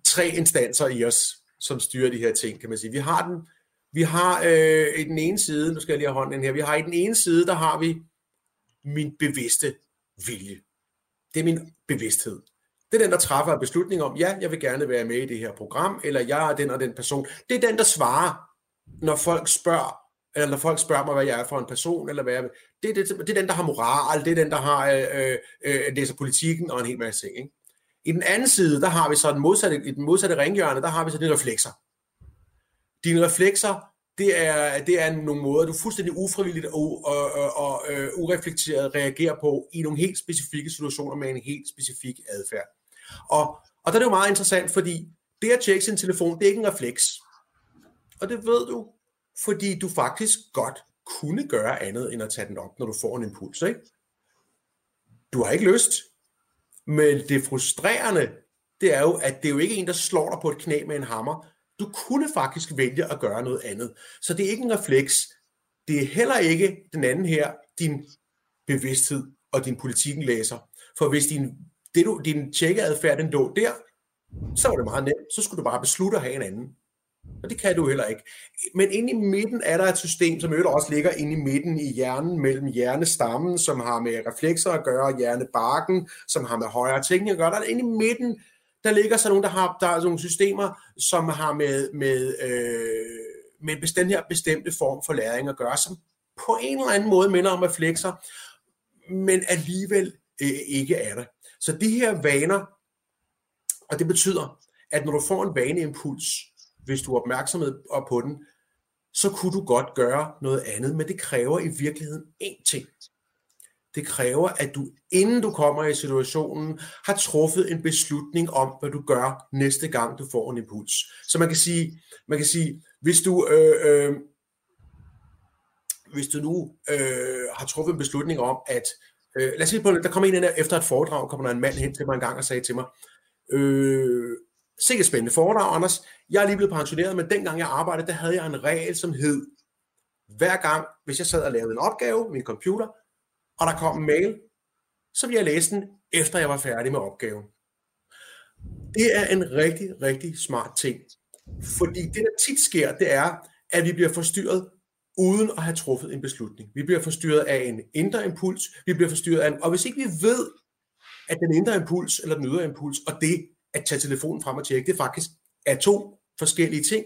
tre instanser i os, som styrer de her ting, kan man sige. Vi har den, vi har øh, i den ene side, nu skal jeg lige have hånden her, vi har i den ene side, der har vi min bevidste vilje. Det er min bevidsthed. Det er den, der træffer en beslutning om, ja, jeg vil gerne være med i det her program, eller jeg er den og den person. Det er den, der svarer, når folk spørger, eller når folk spørger mig, hvad jeg er for en person, eller hvad jeg det, er, det, det er den, der har moral, det er den, der har øh, øh, øh læser politikken og en hel masse ting. Ikke? I den anden side, der har vi så den modsatte, i den modsatte ringhjørne, der har vi så dine reflekser. Dine reflekser, det er, det er nogle måder, du fuldstændig ufrivilligt og, og, og, og øh, ureflekteret reagerer på i nogle helt specifikke situationer med en helt specifik adfærd. Og, og der er det jo meget interessant, fordi det at tjekke sin telefon, det er ikke en refleks. Og det ved du, fordi du faktisk godt kunne gøre andet end at tage den op, når du får en impuls. Ikke? Du har ikke lyst, men det frustrerende, det er jo, at det er jo ikke en, der slår dig på et knæ med en hammer. Du kunne faktisk vælge at gøre noget andet. Så det er ikke en refleks. Det er heller ikke den anden her, din bevidsthed og din politikken læser. For hvis din, det du, din tjekkeadfærd den lå der, så var det meget nemt. Så skulle du bare beslutte at have en anden. Og det kan du heller ikke. Men inde i midten er der et system, som øvrigt også ligger inde i midten i hjernen, mellem hjernestammen, som har med reflekser at gøre, og hjernebarken, som har med højere ting at gøre. Der er inde i midten, der ligger så nogle, der har der er nogle systemer, som har med, med, øh, med den her bestemte form for læring at gøre, som på en eller anden måde minder om reflekser, men alligevel øh, ikke er det. Så de her vaner, og det betyder, at når du får en vaneimpuls, hvis du er opmærksomhed på den, så kunne du godt gøre noget andet, men det kræver i virkeligheden én ting. Det kræver, at du, inden du kommer i situationen, har truffet en beslutning om, hvad du gør næste gang, du får en impuls. Så man kan sige, man kan sige hvis du, øh, øh, hvis du nu øh, har truffet en beslutning om, at øh, lad os sige på, der kommer en ind efter et foredrag, kommer der en mand hen til mig en gang og sagde til mig, øh, sikkert spændende foredrag, Anders. Jeg er lige blevet pensioneret, men dengang jeg arbejdede, der havde jeg en regel, som hed, hver gang, hvis jeg sad og lavede en opgave med min computer, og der kom en mail, så ville jeg læse den, efter jeg var færdig med opgaven. Det er en rigtig, rigtig smart ting. Fordi det, der tit sker, det er, at vi bliver forstyrret uden at have truffet en beslutning. Vi bliver forstyrret af en indre impuls, vi bliver forstyrret af en, og hvis ikke vi ved, at den indre impuls eller den ydre impuls, og det at tage telefonen frem og tjekke, det faktisk er to forskellige ting,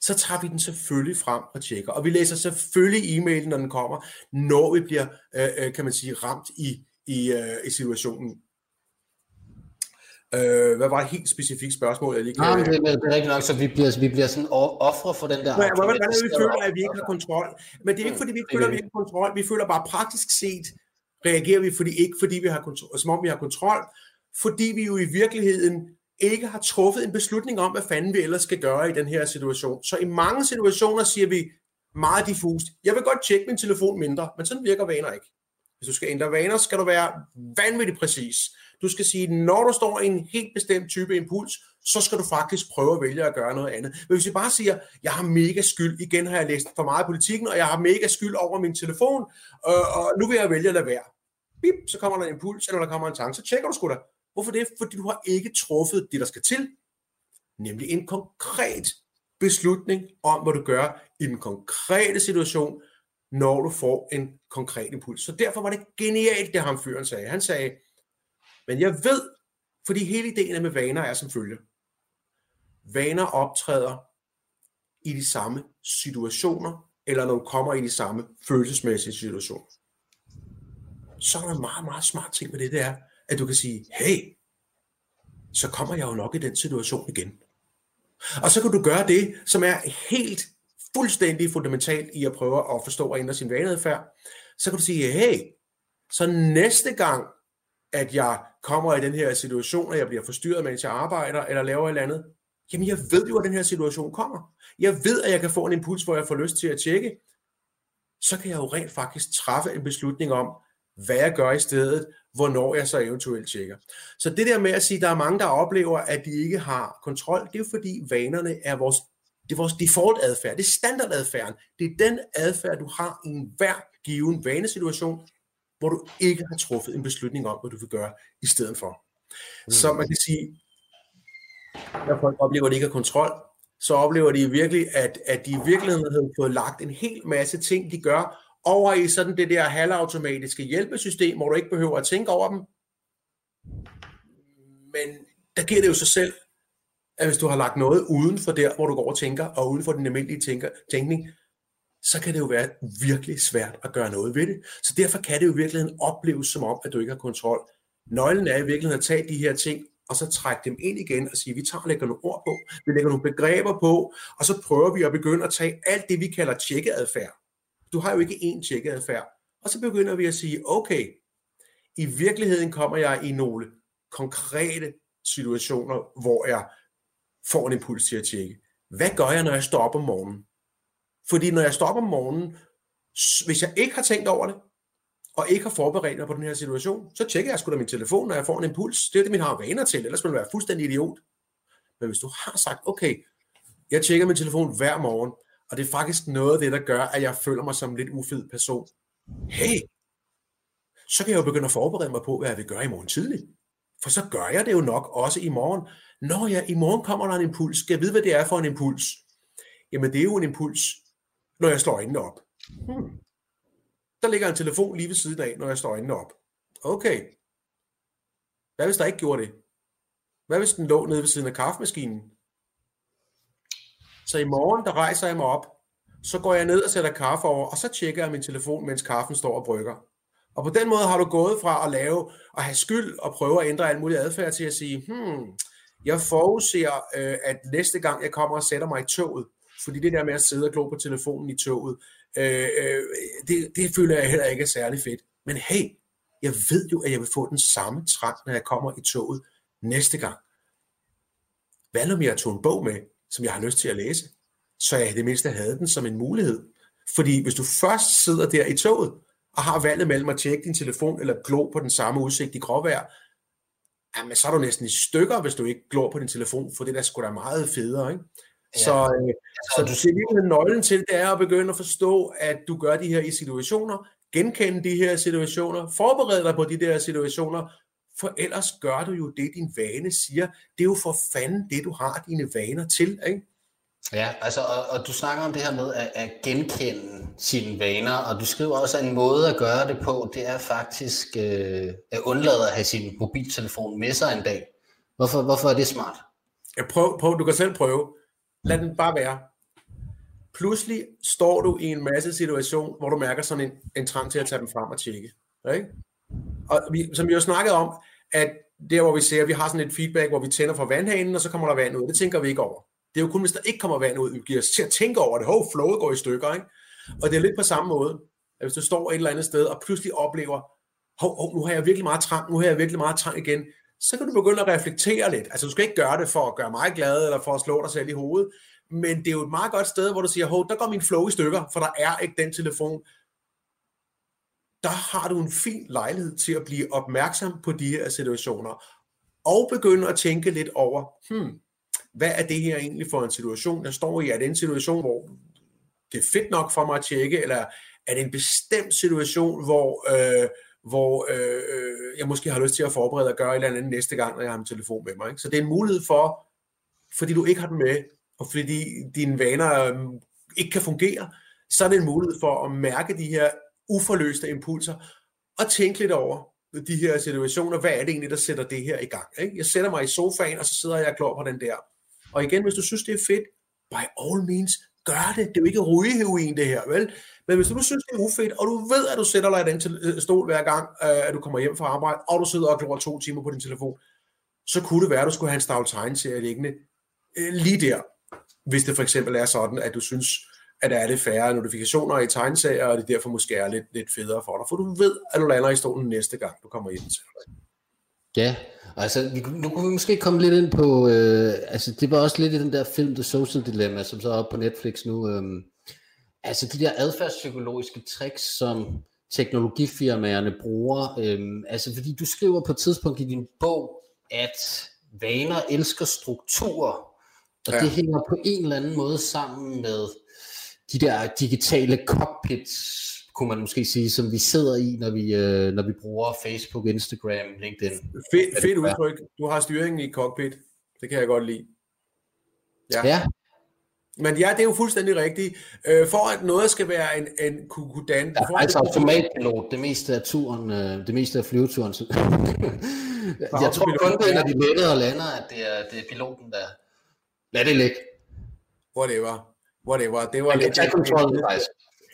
så tager vi den selvfølgelig frem og tjekker. Og vi læser selvfølgelig e-mailen, når den kommer, når vi bliver, øh, øh kan man sige, ramt i, i, øh, i situationen. Øh, hvad var et helt specifikt spørgsmål, jeg lige kan... Nej, det, er, det er rigtigt nok, så vi bliver, vi bliver sådan ofre for den der... Ja, hvordan er det, vi føler, at vi ikke har kontrol? Men det er ikke, fordi vi ikke føler, at vi ikke har kontrol. Vi føler bare praktisk set, reagerer vi fordi, ikke fordi vi har kontrol, som om vi har kontrol, fordi vi jo i virkeligheden ikke har truffet en beslutning om, hvad fanden vi ellers skal gøre i den her situation. Så i mange situationer siger vi meget diffust, jeg vil godt tjekke min telefon mindre, men sådan virker vaner ikke. Hvis du skal ændre vaner, skal du være vanvittigt præcis. Du skal sige, når du står i en helt bestemt type impuls, så skal du faktisk prøve at vælge at gøre noget andet. Men hvis vi bare siger, jeg har mega skyld, igen har jeg læst for meget politikken, og jeg har mega skyld over min telefon, og, og nu vil jeg vælge at lade være. Bip, så kommer der en impuls, eller der kommer en tanke, så tjekker du sgu da. Hvorfor det? Fordi du har ikke truffet det, der skal til, nemlig en konkret beslutning om, hvad du gør i den konkrete situation, når du får en konkret impuls. Så derfor var det genialt, det ham fyren sagde. Han sagde, men jeg ved, fordi hele ideen med vaner er som følger. Vaner optræder i de samme situationer, eller når du kommer i de samme følelsesmæssige situationer. Så er der en meget, meget smart ting med det, det er, at du kan sige, hey, så kommer jeg jo nok i den situation igen. Og så kan du gøre det, som er helt fuldstændig fundamentalt i at prøve at forstå og ændre sin vaneadfærd. Så kan du sige, hey, så næste gang, at jeg kommer i den her situation, og jeg bliver forstyrret, mens jeg arbejder, eller laver et eller andet, Jamen, jeg ved jo, at den her situation kommer. Jeg ved, at jeg kan få en impuls, hvor jeg får lyst til at tjekke. Så kan jeg jo rent faktisk træffe en beslutning om, hvad jeg gør i stedet, hvornår jeg så eventuelt tjekker. Så det der med at sige, at der er mange, der oplever, at de ikke har kontrol, det er jo fordi vanerne er vores, det er vores default adfærd, det er standardadfærden. Det er den adfærd, du har i enhver given vanesituation, hvor du ikke har truffet en beslutning om, hvad du vil gøre i stedet for. Mm. Så man kan sige, når folk oplever, at de ikke har kontrol, så oplever de virkelig, at, at de i virkeligheden har fået lagt en hel masse ting, de gør, over i sådan det der halvautomatiske hjælpesystem, hvor du ikke behøver at tænke over dem. Men der giver det jo sig selv, at hvis du har lagt noget uden for der, hvor du går og tænker, og uden for den almindelige tænker, tænkning, så kan det jo være virkelig svært at gøre noget ved det. Så derfor kan det jo i virkeligheden opleves som om, at du ikke har kontrol. Nøglen er i virkeligheden at tage de her ting, og så trække dem ind igen og sige, vi tager og lægger nogle ord på, vi lægger nogle begreber på, og så prøver vi at begynde at tage alt det, vi kalder tjekkeadfærd. Du har jo ikke én tjekkeadfærd. Og så begynder vi at sige, okay, i virkeligheden kommer jeg i nogle konkrete situationer, hvor jeg får en impuls til at tjekke. Hvad gør jeg, når jeg står op om morgenen? Fordi når jeg står op om morgenen, hvis jeg ikke har tænkt over det, og ikke har forberedt mig på den her situation, så tjekker jeg sgu da min telefon, når jeg får en impuls. Det er det, min har vaner til, ellers vil jeg være fuldstændig idiot. Men hvis du har sagt, okay, jeg tjekker min telefon hver morgen, og det er faktisk noget af det, der gør, at jeg føler mig som en lidt ufed person. Hey, så kan jeg jo begynde at forberede mig på, hvad jeg vil gøre i morgen tidlig. For så gør jeg det jo nok også i morgen. Når jeg i morgen kommer der en impuls, skal jeg vide, hvad det er for en impuls? Jamen det er jo en impuls, når jeg slår øjnene op. Hmm. Der ligger en telefon lige ved siden af, når jeg slår øjnene op. Okay. Hvad hvis der ikke gjorde det? Hvad hvis den lå nede ved siden af kaffemaskinen? Så i morgen, der rejser jeg mig op, så går jeg ned og sætter kaffe over, og så tjekker jeg min telefon, mens kaffen står og brygger. Og på den måde har du gået fra at lave og have skyld og prøve at ændre alt muligt adfærd til at sige, hmm, jeg forudser, øh, at næste gang jeg kommer og sætter mig i toget, fordi det der med at sidde og glo på telefonen i toget, øh, øh, det, det føler jeg heller ikke er særlig fedt. Men hey, jeg ved jo, at jeg vil få den samme trang, når jeg kommer i toget næste gang. Hvad om jeg tog en bog med, som jeg har lyst til at læse, så jeg det mindste havde den som en mulighed. Fordi hvis du først sidder der i toget, og har valget mellem at tjekke din telefon eller glo på den samme udsigt i gråvejr, jamen så er du næsten i stykker, hvis du ikke glor på din telefon, for det der sgu da meget federe, ikke? Ja. Så, øh, så du ser lige nøglen til, det er at begynde at forstå, at du gør de her i situationer, genkende de her situationer, forberede dig på de der situationer, for ellers gør du jo det, din vane siger. Det er jo for fanden det, du har dine vaner til, ikke? Ja, altså, og, og du snakker om det her med at, at genkende sine vaner, og du skriver også, at en måde at gøre det på, det er faktisk øh, at undlade at have sin mobiltelefon med sig en dag. Hvorfor, hvorfor er det smart? Ja, prøv, prøv, du kan selv prøve. Lad den bare være. Pludselig står du i en masse situation, hvor du mærker sådan en, en trang til at tage dem frem og tjekke. Ikke? Og vi, som vi har snakket om, at der hvor vi ser, at vi har sådan et feedback, hvor vi tænder for vandhanen, og så kommer der vand ud. Det tænker vi ikke over. Det er jo kun, hvis der ikke kommer vand ud, vi giver os til at tænke over det. Hov, flowet går i stykker. Ikke? Og det er lidt på samme måde, at hvis du står et eller andet sted, og pludselig oplever, hov, hov, nu har jeg virkelig meget trang, nu har jeg virkelig meget trang igen, så kan du begynde at reflektere lidt. Altså du skal ikke gøre det for at gøre mig glad, eller for at slå dig selv i hovedet, men det er jo et meget godt sted, hvor du siger, hov, der går min flow i stykker, for der er ikke den telefon. Der har du en fin lejlighed til at blive opmærksom på de her situationer, og begynde at tænke lidt over, hmm, hvad er det her egentlig for en situation, jeg står i? Er det en situation, hvor det er fedt nok for mig at tjekke, eller er det en bestemt situation, hvor, øh, hvor øh, jeg måske har lyst til at forberede og gøre et eller andet næste gang, når jeg har min telefon med mig. Ikke? Så det er en mulighed for, fordi du ikke har den med, og fordi dine vaner øh, ikke kan fungere, så er det en mulighed for at mærke de her uforløste impulser, og tænke lidt over de her situationer, hvad er det egentlig, der sætter det her i gang. Ikke? Jeg sætter mig i sofaen, og så sidder jeg klar på den der. Og igen, hvis du synes, det er fedt, by all means, gør det. Det er jo ikke rygeheroin, det her, vel? Men hvis du synes, det er ufedt, og du ved, at du sætter dig i den øh, stol hver gang, øh, at du kommer hjem fra arbejde, og du sidder og glor to timer på din telefon, så kunne det være, at du skulle have en stavl tegneserie liggende øh, lige der. Hvis det for eksempel er sådan, at du synes, at der er lidt færre notifikationer i tegneserier, og det derfor måske er lidt, lidt federe for dig. For du ved, at du lander i stolen næste gang, du kommer hjem til dig. Ja, altså nu kunne vi måske komme lidt ind på, øh, altså det var også lidt i den der film The Social Dilemma, som så er oppe på Netflix nu. Øh, altså de der adfærdspsykologiske tricks, som teknologifirmaerne bruger. Øh, altså fordi du skriver på et tidspunkt i din bog, at vaner elsker strukturer, og ja. det hænger på en eller anden måde sammen med de der digitale cockpits, kunne man måske sige, som vi sidder i, når vi, øh, når vi bruger Facebook, Instagram, LinkedIn. Fedt, fedt udtryk. Du har styringen i cockpit. Det kan jeg godt lide. Ja. ja. Men ja, det er jo fuldstændig rigtigt. Øh, for at noget skal være en, en kukudan... Ja, altså automatpilot, det meste af turen, øh, det meste af flyveturen. jeg tror kun, det når de letter og lander, at det er, det er piloten, der... Lad det ligge. Whatever. Whatever. Det var lidt... Tage kontrollen, faktisk.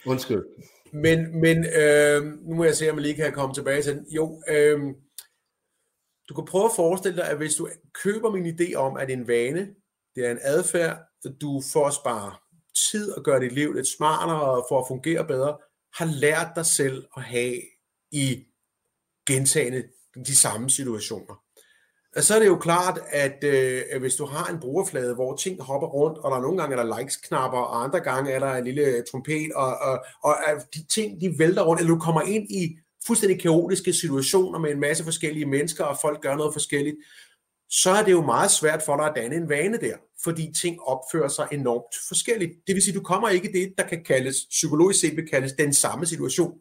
Undskyld. Men, men øh, nu må jeg se, om jeg lige kan komme tilbage til den. Jo, øh, du kan prøve at forestille dig, at hvis du køber min idé om, at en vane, det er en adfærd, du får at spare tid og gøre dit liv lidt smartere og for at fungere bedre, har lært dig selv at have i gentagende de samme situationer. Så er det jo klart, at øh, hvis du har en brugerflade, hvor ting hopper rundt, og der er nogle gange er der likes-knapper, og andre gange er der en lille trompet, og, og, og øh, de ting, de vælter rundt, eller du kommer ind i fuldstændig kaotiske situationer med en masse forskellige mennesker, og folk gør noget forskelligt, så er det jo meget svært for dig at danne en vane der, fordi ting opfører sig enormt forskelligt. Det vil sige, du kommer ikke i det, der kan kaldes, psykologisk set vil kaldes den samme situation.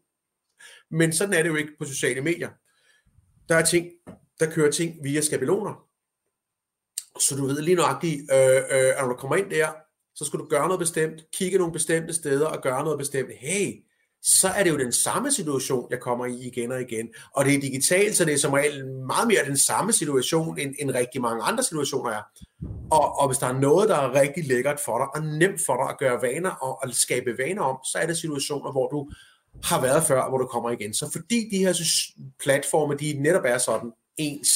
Men sådan er det jo ikke på sociale medier. Der er ting, der kører ting via skabeloner. Så du ved lige nøjagtigt, øh, øh, når du kommer ind der, så skal du gøre noget bestemt, kigge nogle bestemte steder og gøre noget bestemt. Hey, så er det jo den samme situation, jeg kommer i igen og igen. Og det er digitalt, så det er som regel meget mere den samme situation, end, end rigtig mange andre situationer er. Og, og hvis der er noget, der er rigtig lækkert for dig, og nemt for dig at gøre vaner og at skabe vaner om, så er det situationer, hvor du har været før, hvor du kommer igen. Så fordi de her platforme, de netop er sådan ens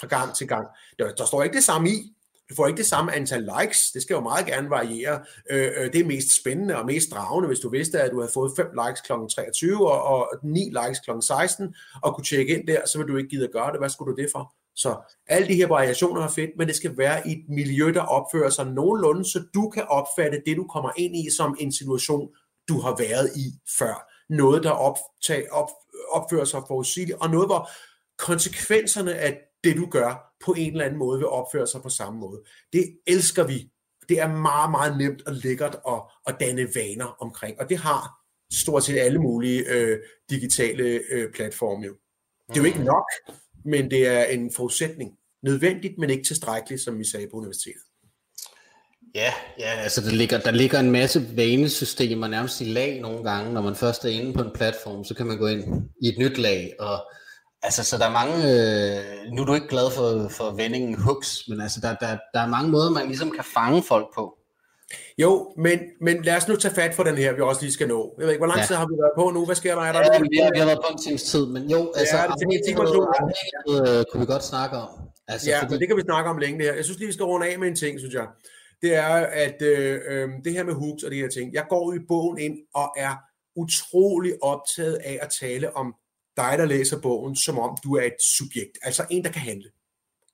fra gang til gang, der, der står ikke det samme i, du får ikke det samme antal likes. Det skal jo meget gerne variere. Øh, øh, det er mest spændende og mest dragende, hvis du vidste, at du havde fået 5 likes kl. 23 og, og 9 likes kl. 16, og kunne tjekke ind der, så vil du ikke gide at gøre det. Hvad skulle du det for? Så alle de her variationer er fedt, men det skal være i et miljø, der opfører sig nogenlunde, så du kan opfatte det, du kommer ind i, som en situation, du har været i før. Noget, der optag, op, opfører sig forudsigeligt, og noget, hvor konsekvenserne af det, du gør, på en eller anden måde vil opføre sig på samme måde. Det elsker vi. Det er meget, meget nemt og lækkert at, at danne vaner omkring, og det har stort set alle mulige øh, digitale øh, platforme jo. Det er jo ikke nok, men det er en forudsætning. Nødvendigt, men ikke tilstrækkeligt, som vi sagde på universitetet. Ja, ja altså der ligger, der ligger en masse vanesystemer nærmest i lag nogle gange. Når man først er inde på en platform, så kan man gå ind i et nyt lag og Altså, så der er mange, øh, nu er du ikke glad for, for vendingen hooks, men altså, der, der, der er mange måder, man ligesom kan fange folk på. Jo, men, men lad os nu tage fat på den her, vi også lige skal nå. Jeg ved ikke, hvor lang tid ja. har vi været på nu? Hvad sker der? Er der ja, vi, har, vi har været på en times tid, men jo, altså, ja, det, det, øh, kunne vi godt snakke om. Altså, ja, fordi... men det kan vi snakke om længe det her. Jeg synes lige, vi skal runde af med en ting, synes jeg. Det er, at øh, øh, det her med hooks og de her ting, jeg går i bogen ind og er utrolig optaget af at tale om dig, der læser bogen, som om du er et subjekt, altså en, der kan handle.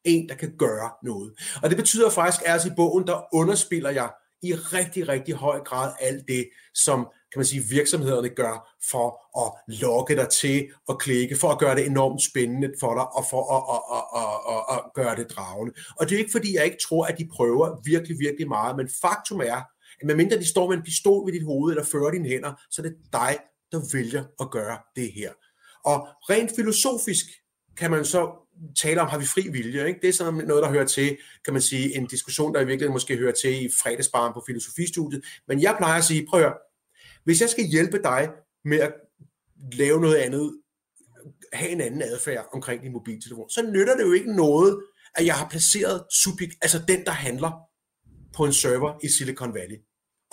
En, der kan gøre noget. Og det betyder faktisk, at altså i bogen, der underspiller jeg i rigtig, rigtig høj grad alt det, som kan man sige, virksomhederne gør for at lokke dig til at klikke, for at gøre det enormt spændende for dig, og for at, at, at, at, at, at gøre det dragende. Og det er ikke fordi, jeg ikke tror, at de prøver virkelig, virkelig meget, men faktum er, at medmindre de står med en pistol ved dit hoved, eller fører dine hænder, så er det dig, der vælger at gøre det her. Og rent filosofisk kan man så tale om, har vi fri vilje? Ikke? Det er sådan noget, der hører til, kan man sige, en diskussion, der i virkeligheden måske hører til i fredagsbaren på filosofistudiet. Men jeg plejer at sige, prøv at høre, hvis jeg skal hjælpe dig med at lave noget andet, have en anden adfærd omkring din mobiltelefon, så nytter det jo ikke noget, at jeg har placeret subjekt, altså den, der handler på en server i Silicon Valley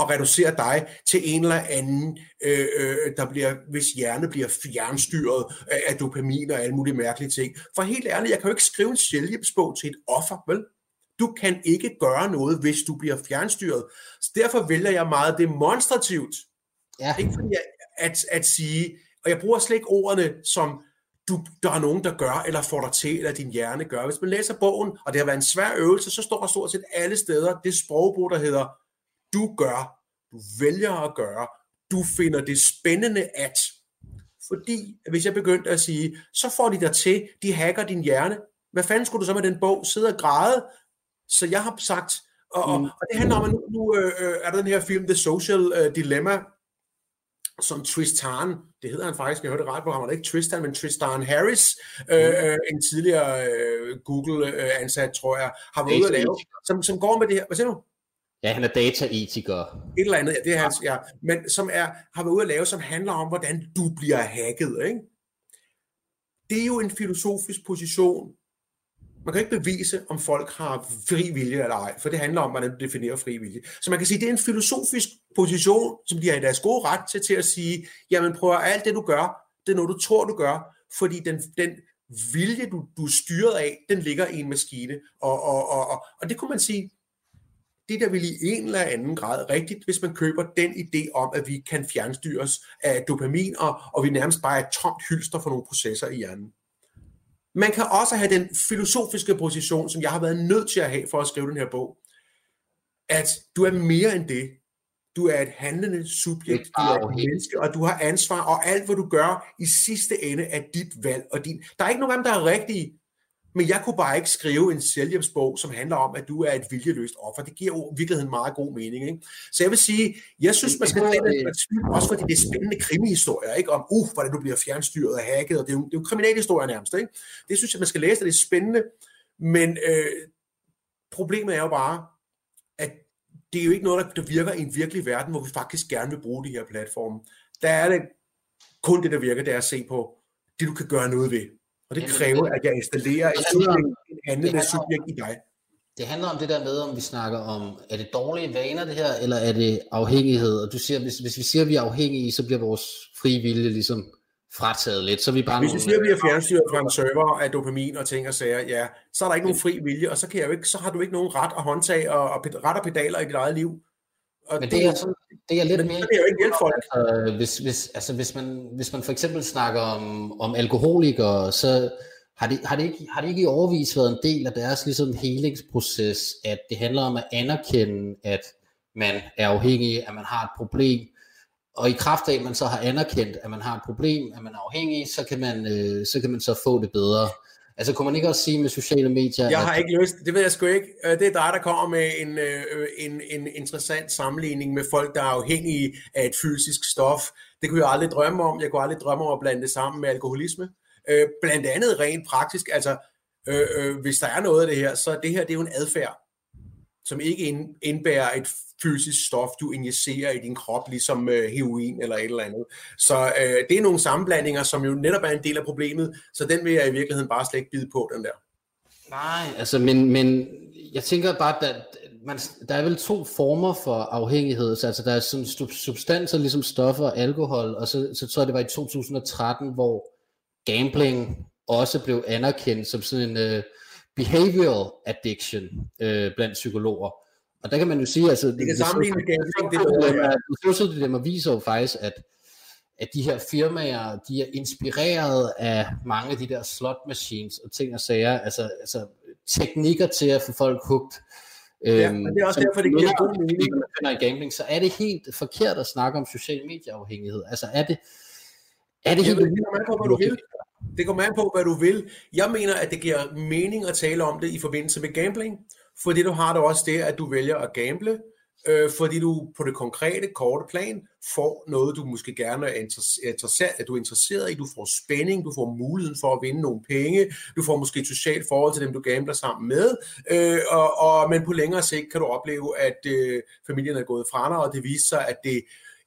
og reducere dig til en eller anden, øh, øh, der bliver, hvis hjerne bliver fjernstyret af dopamin og alle mulige mærkelige ting. For helt ærligt, jeg kan jo ikke skrive en selvhjælpsbog til et offer, vel? Du kan ikke gøre noget, hvis du bliver fjernstyret. Så derfor vælger jeg meget demonstrativt. Ja. Ikke fordi at, at, at sige, og jeg bruger slet ikke ordene som, du, der er nogen, der gør, eller får dig til, eller din hjerne gør. Hvis man læser bogen, og det har været en svær øvelse, så står der stort set alle steder det sprogbog, der hedder, du gør, du vælger at gøre, du finder det spændende at. Fordi, hvis jeg begyndte at sige, så får de dig til, de hacker din hjerne. Hvad fanden skulle du så med den bog? Sidde og græde? Så jeg har sagt, og, mm. og det handler om, at nu, nu øh, øh, er der den her film, The Social øh, Dilemma, som Tristan, det hedder han faktisk, jeg hørte ret på ham, det ikke Tristan, men Tristan Harris, øh, mm. øh, en tidligere øh, Google-ansat, tror jeg, har været ude at lave, som, som går med det her. Hvad siger du? Ja, han er dataetiker. Et eller andet, ja, det er hans, ja. Men som er, har været ude at lave, som handler om, hvordan du bliver hacket, ikke? Det er jo en filosofisk position, man kan ikke bevise, om folk har fri vilje eller ej, for det handler om, hvordan du definerer fri vilje. Så man kan sige, det er en filosofisk position, som de har i deres gode ret til, til at sige, jamen prøv at alt det du gør, det er noget du tror du gør, fordi den, den vilje du, du er styret af, den ligger i en maskine. Og, og, og, og, og det kunne man sige, det der vil i en eller anden grad rigtigt, hvis man køber den idé om, at vi kan fjernstyres af dopamin, og, og vi nærmest bare er et tomt hylster for nogle processer i hjernen. Man kan også have den filosofiske position, som jeg har været nødt til at have for at skrive den her bog, at du er mere end det. Du er et handlende subjekt, du er et menneske, og du har ansvar, og alt hvad du gør i sidste ende er dit valg. Og din... Der er ikke nogen af dem, der er rigtige. Men jeg kunne bare ikke skrive en selvhjælpsbog, som handler om, at du er et viljeløst offer. Det giver jo i virkeligheden meget god mening. Ikke? Så jeg vil sige, jeg synes, man skal en også fordi det er spændende krimihistorier, ikke? om, uh, hvordan du bliver fjernstyret og hacket, og det er jo, det er jo kriminalhistorier nærmest. Ikke? Det synes jeg, man skal læse, det er spændende. Men øh, problemet er jo bare, at det er jo ikke noget, der virker i en virkelig verden, hvor vi faktisk gerne vil bruge de her platforme. Der er det kun det, der virker, det er at se på det, du kan gøre noget ved. Og det kræver, at jeg installerer et subjekt, en handlende subjekt i dig. Det handler om det der med, om vi snakker om, er det dårlige vaner det her, eller er det afhængighed? Og du siger, hvis, hvis vi siger, at vi er afhængige, så bliver vores frie vilje ligesom frataget lidt. Så vi bare hvis vi siger, at vi er fjernstyret fra en server af dopamin og ting og sager, ja, så er der ikke nogen fri vilje, og så, kan jeg jo ikke, så har du ikke nogen ret at håndtage og, og ret og pedaler i dit eget liv. Og men det, er, sådan, det er lidt mere... Det er jo ikke hjælp folk. Altså, hvis, hvis, altså, hvis, man, hvis man for eksempel snakker om, om alkoholikere, så har det, har, det ikke, har det ikke i overvis været en del af deres ligesom, helingsproces, at det handler om at anerkende, at man er afhængig, at man har et problem, og i kraft af, at man så har anerkendt, at man har et problem, at man er afhængig, så kan man, øh, så, kan man så få det bedre. Altså kunne man ikke også sige med sociale medier? Jeg har at... ikke lyst, det ved jeg sgu ikke. Øh, det er dig, der kommer med en, øh, en, en interessant sammenligning med folk, der er afhængige af et fysisk stof. Det kunne jeg aldrig drømme om. Jeg kunne aldrig drømme om at blande det sammen med alkoholisme. Øh, blandt andet rent praktisk, altså øh, hvis der er noget af det her, så det her det er jo en adfærd, som ikke indbærer et fysisk stof, du injicerer i din krop, ligesom øh, heroin eller et eller andet. Så øh, det er nogle sammenblandinger, som jo netop er en del af problemet, så den vil jeg i virkeligheden bare slet ikke bide på, den der. Nej, altså, men, men jeg tænker bare, at man, der er vel to former for afhængighed. Så, altså, der er sådan substanser, ligesom stoffer og alkohol, og så, så tror jeg, det var i 2013, hvor gambling også blev anerkendt som sådan en uh, behavioral addiction uh, blandt psykologer. Og der kan man jo sige, altså... Det kan sammenligne med gambling, det social dilemma viser jo faktisk, at, at de her firmaer, de er inspireret af mange af de der slot machines og ting og sager, altså, altså teknikker til at få folk hugt. Ja, øhm, men det er også derfor, det giver god mening. i gambling, så er det helt forkert at snakke om social medieafhængighed. Altså er det, er det helt... Det kommer an på, hvad du vil. Det kommer an på, hvad du vil. Jeg mener, at det giver mening at tale om det i forbindelse med gambling, fordi du har det også det, at du vælger at gamble, øh, fordi du på det konkrete, korte plan får noget, du måske gerne er interesseret, at du er interesseret i. Du får spænding, du får muligheden for at vinde nogle penge, du får måske et socialt forhold til dem, du gambler sammen med, øh, og, og, men på længere sigt kan du opleve, at øh, familien er gået fra dig, og det viser sig, at det